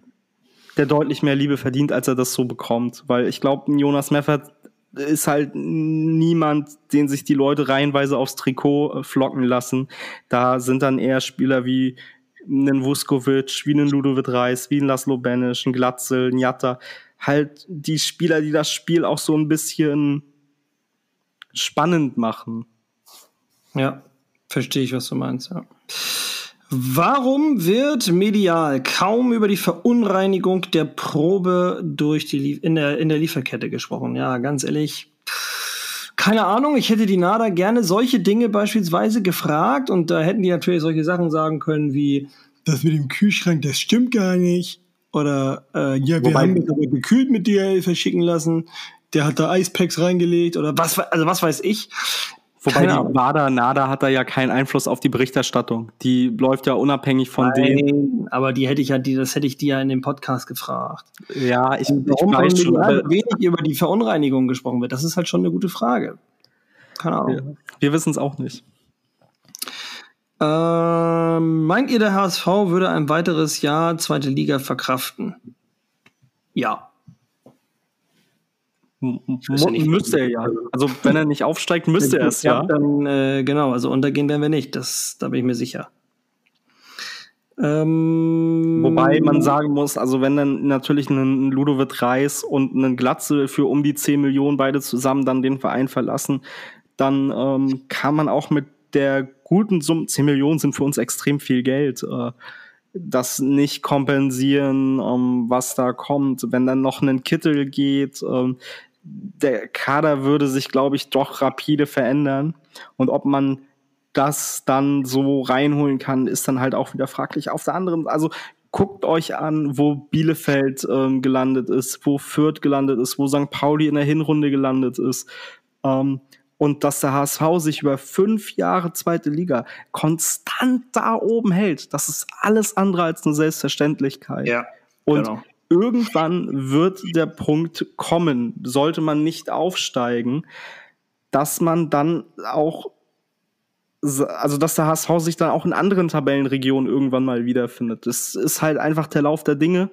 der deutlich mehr Liebe verdient, als er das so bekommt. Weil ich glaube, Jonas Meffert ist halt niemand, den sich die Leute reihenweise aufs Trikot äh, flocken lassen. Da sind dann eher Spieler wie einen Vuskovic, wie einen Ludovic Reis, wie ein Laszlo Benisch, ein Glatzel, ein Jatta. Halt die Spieler, die das Spiel auch so ein bisschen spannend machen. Ja, verstehe ich, was du meinst, ja. Warum wird medial kaum über die Verunreinigung der Probe durch die in der in der Lieferkette gesprochen? Ja, ganz ehrlich, keine Ahnung. Ich hätte die NADA gerne solche Dinge beispielsweise gefragt und da hätten die natürlich solche Sachen sagen können wie das mit dem Kühlschrank, das stimmt gar nicht. Oder äh, ja, wir Wobei, haben das aber gekühlt mit dir verschicken lassen. Der hat da Eispacks reingelegt oder was, also was weiß ich. Wobei die WADA, NADA hat da ja keinen Einfluss auf die Berichterstattung. Die läuft ja unabhängig von Nein, denen. Aber die hätte ich ja, die, das hätte ich dir ja in dem Podcast gefragt. Ja, ich, warum ich weiß schon. Wenig über die Verunreinigung gesprochen wird, das ist halt schon eine gute Frage. Keine Ahnung. Ja, wir wissen es auch nicht. Ähm, meint ihr, der HSV würde ein weiteres Jahr zweite Liga verkraften? Ja. Müsste er ja. Also wenn er nicht aufsteigt, müsste er es ja. Dann, äh, genau, also untergehen werden wir nicht. Das, da bin ich mir sicher. Ähm, Wobei man sagen muss, also wenn dann natürlich ein Ludovic Reis und ein Glatze für um die 10 Millionen beide zusammen dann den Verein verlassen, dann ähm, kann man auch mit der guten Summe, 10 Millionen sind für uns extrem viel Geld, äh, das nicht kompensieren, ähm, was da kommt. Wenn dann noch ein Kittel geht, ähm, der Kader würde sich, glaube ich, doch rapide verändern. Und ob man das dann so reinholen kann, ist dann halt auch wieder fraglich. Auf der anderen, also guckt euch an, wo Bielefeld ähm, gelandet ist, wo Fürth gelandet ist, wo St. Pauli in der Hinrunde gelandet ist. Ähm, und dass der HSV sich über fünf Jahre zweite Liga konstant da oben hält, das ist alles andere als eine Selbstverständlichkeit. Ja. Und genau irgendwann wird der Punkt kommen, sollte man nicht aufsteigen, dass man dann auch also dass der HSV sich dann auch in anderen Tabellenregionen irgendwann mal wiederfindet. Das ist halt einfach der Lauf der Dinge.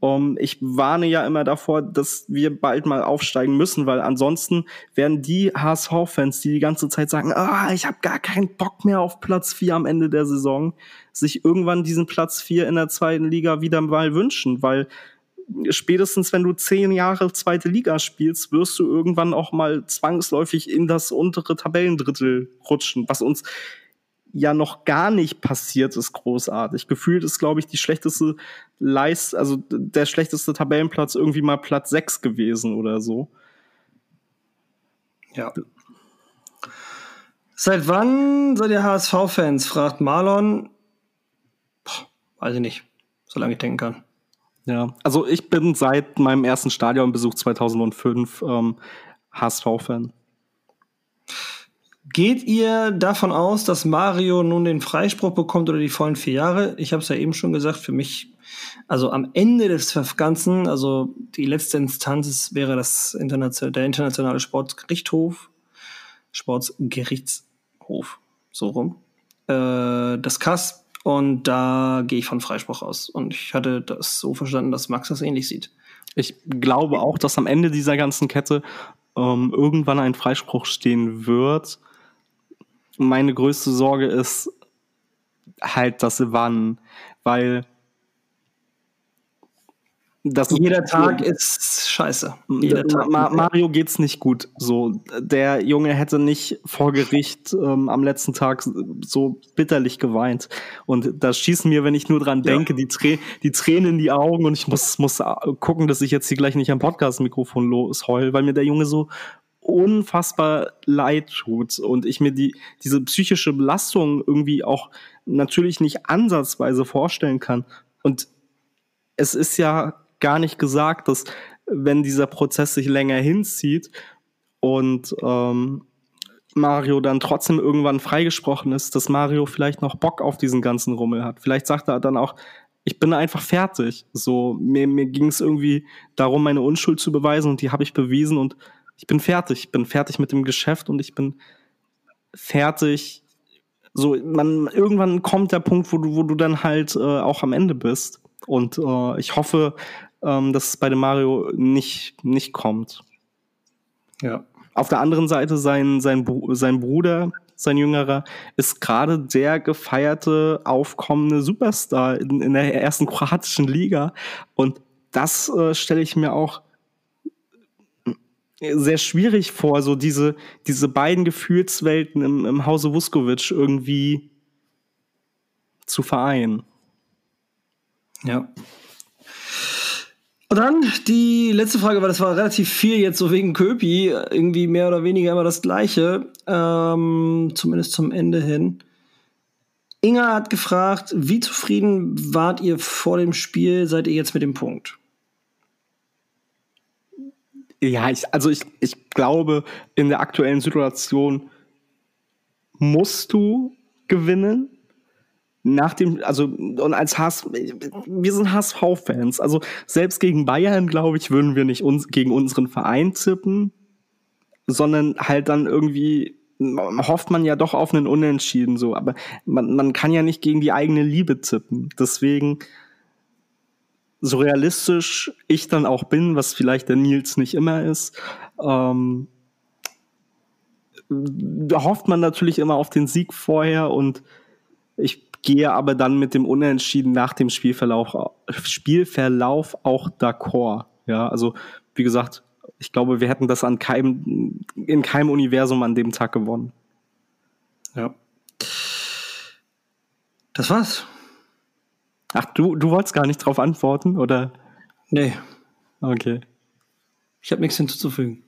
Um, ich warne ja immer davor, dass wir bald mal aufsteigen müssen, weil ansonsten werden die HSV-Fans, die die ganze Zeit sagen, ah, ich habe gar keinen Bock mehr auf Platz vier am Ende der Saison, sich irgendwann diesen Platz vier in der zweiten Liga wieder mal wünschen, weil spätestens wenn du zehn Jahre zweite Liga spielst, wirst du irgendwann auch mal zwangsläufig in das untere Tabellendrittel rutschen, was uns ja noch gar nicht passiert ist, großartig. Gefühlt ist, glaube ich, die schlechteste Leist, also der schlechteste Tabellenplatz irgendwie mal Platz 6 gewesen oder so. Ja. Seit wann seid ihr HSV-Fans? fragt Marlon. Weiß ich nicht, solange ich denken kann. Ja, also ich bin seit meinem ersten Stadionbesuch 2005 ähm, HSV-Fan. Geht ihr davon aus, dass Mario nun den Freispruch bekommt oder die vollen vier Jahre? Ich habe es ja eben schon gesagt, für mich, also am Ende des Ganzen, also die letzte Instanz wäre das Internation der internationale Sportgerichtshof, Sportsgerichtshof, so rum. Äh, das KAS und da gehe ich von Freispruch aus. Und ich hatte das so verstanden, dass Max das ähnlich sieht. Ich glaube auch, dass am Ende dieser ganzen Kette ähm, irgendwann ein Freispruch stehen wird meine größte Sorge ist halt das Wann, weil das jeder Tag ist scheiße. Jeder Tag. Ma Mario geht's nicht gut. So, der Junge hätte nicht vor Gericht ähm, am letzten Tag so bitterlich geweint. Und da schießen mir, wenn ich nur dran denke, ja. die, Trä die Tränen in die Augen und ich muss, muss gucken, dass ich jetzt hier gleich nicht am Podcast-Mikrofon losheul, weil mir der Junge so unfassbar leid tut und ich mir die, diese psychische Belastung irgendwie auch natürlich nicht ansatzweise vorstellen kann. Und es ist ja gar nicht gesagt, dass wenn dieser Prozess sich länger hinzieht und ähm, Mario dann trotzdem irgendwann freigesprochen ist, dass Mario vielleicht noch Bock auf diesen ganzen Rummel hat. Vielleicht sagt er dann auch, ich bin einfach fertig. So, mir, mir ging es irgendwie darum, meine Unschuld zu beweisen und die habe ich bewiesen und ich bin fertig, ich bin fertig mit dem Geschäft und ich bin fertig. So, man, irgendwann kommt der Punkt, wo du, wo du dann halt äh, auch am Ende bist. Und äh, ich hoffe, ähm, dass es bei dem Mario nicht, nicht kommt. Ja. Auf der anderen Seite, sein, sein, sein Bruder, sein Jüngerer, ist gerade der gefeierte, aufkommende Superstar in, in der ersten kroatischen Liga. Und das äh, stelle ich mir auch sehr schwierig vor, so diese, diese beiden Gefühlswelten im, im Hause Vuskovic irgendwie zu vereinen. Ja. Und dann die letzte Frage, weil das war relativ viel jetzt so wegen Köpi, irgendwie mehr oder weniger immer das Gleiche, ähm, zumindest zum Ende hin. Inga hat gefragt, wie zufrieden wart ihr vor dem Spiel, seid ihr jetzt mit dem Punkt? Ja, ich, also ich, ich glaube, in der aktuellen Situation musst du gewinnen. Nach dem, also, und als HSV, wir sind HSV-Fans. Also, selbst gegen Bayern, glaube ich, würden wir nicht uns, gegen unseren Verein tippen, sondern halt dann irgendwie hofft man ja doch auf einen Unentschieden so. Aber man, man kann ja nicht gegen die eigene Liebe tippen. Deswegen, so realistisch ich dann auch bin, was vielleicht der Nils nicht immer ist, ähm, da hofft man natürlich immer auf den Sieg vorher und ich gehe aber dann mit dem Unentschieden nach dem Spielverlauf, Spielverlauf auch d'accord. Ja, also wie gesagt, ich glaube, wir hätten das an keinem, in keinem Universum an dem Tag gewonnen. Ja. Das war's. Ach, du, du wolltest gar nicht drauf antworten, oder? Nee. Okay. Ich habe nichts hinzuzufügen.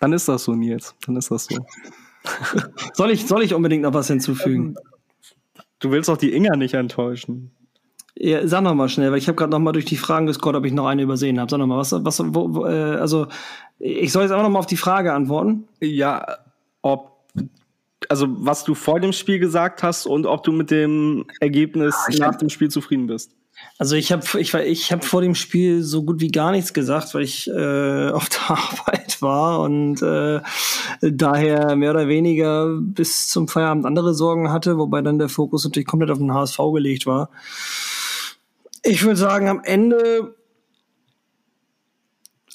Dann ist das so, Nils. Dann ist das so. soll, ich, soll ich unbedingt noch was hinzufügen? Du willst doch die Inga nicht enttäuschen. Ja, sag noch mal schnell, weil ich habe gerade noch mal durch die Fragen gescrollt, ob ich noch eine übersehen habe. Sag noch mal, was, was, wo, wo, äh, also ich soll jetzt auch noch mal auf die Frage antworten. Ja, ob also was du vor dem Spiel gesagt hast und ob du mit dem Ergebnis ja, nach hab, dem Spiel zufrieden bist. Also ich habe ich, ich hab vor dem Spiel so gut wie gar nichts gesagt, weil ich äh, auf der Arbeit war und äh, daher mehr oder weniger bis zum Feierabend andere Sorgen hatte, wobei dann der Fokus natürlich komplett auf den HSV gelegt war. Ich würde sagen, am Ende,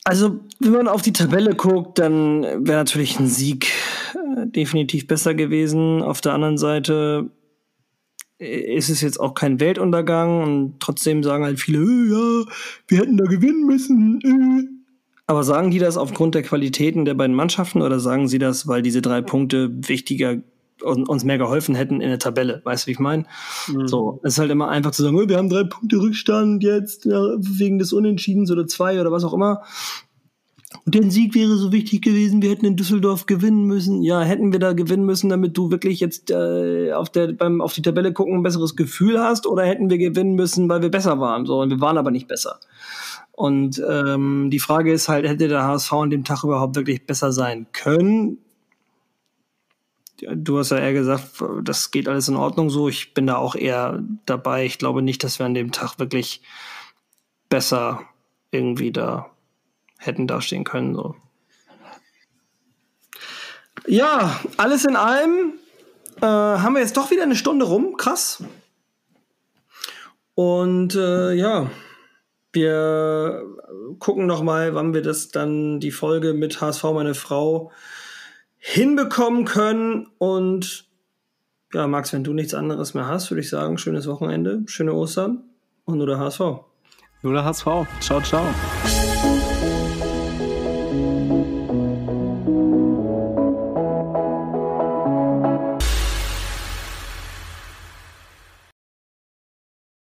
also wenn man auf die Tabelle guckt, dann wäre natürlich ein Sieg äh, definitiv besser gewesen. Auf der anderen Seite ist es jetzt auch kein Weltuntergang und trotzdem sagen halt viele, äh, ja, wir hätten da gewinnen müssen. Äh. Aber sagen die das aufgrund der Qualitäten der beiden Mannschaften oder sagen sie das, weil diese drei Punkte wichtiger uns mehr geholfen hätten in der Tabelle? Weißt du, wie ich meine? Mhm. So, es ist halt immer einfach zu sagen, oh, wir haben drei Punkte Rückstand jetzt ja, wegen des Unentschiedens oder zwei oder was auch immer. Und der Sieg wäre so wichtig gewesen, wir hätten in Düsseldorf gewinnen müssen. Ja, hätten wir da gewinnen müssen, damit du wirklich jetzt äh, auf, der, beim, auf die Tabelle gucken ein besseres Gefühl hast, oder hätten wir gewinnen müssen, weil wir besser waren. So, und wir waren aber nicht besser. Und ähm, die Frage ist halt, hätte der HSV an dem Tag überhaupt wirklich besser sein können? Du hast ja eher gesagt, das geht alles in Ordnung so. Ich bin da auch eher dabei. Ich glaube nicht, dass wir an dem Tag wirklich besser irgendwie da hätten dastehen können. So. Ja, alles in allem äh, haben wir jetzt doch wieder eine Stunde rum. Krass. Und äh, ja, wir gucken noch mal, wann wir das dann die Folge mit HSV meine Frau hinbekommen können. Und ja, Max, wenn du nichts anderes mehr hast, würde ich sagen, schönes Wochenende, schöne Ostern und nur der HSV. Nur der HSV. Ciao, ciao.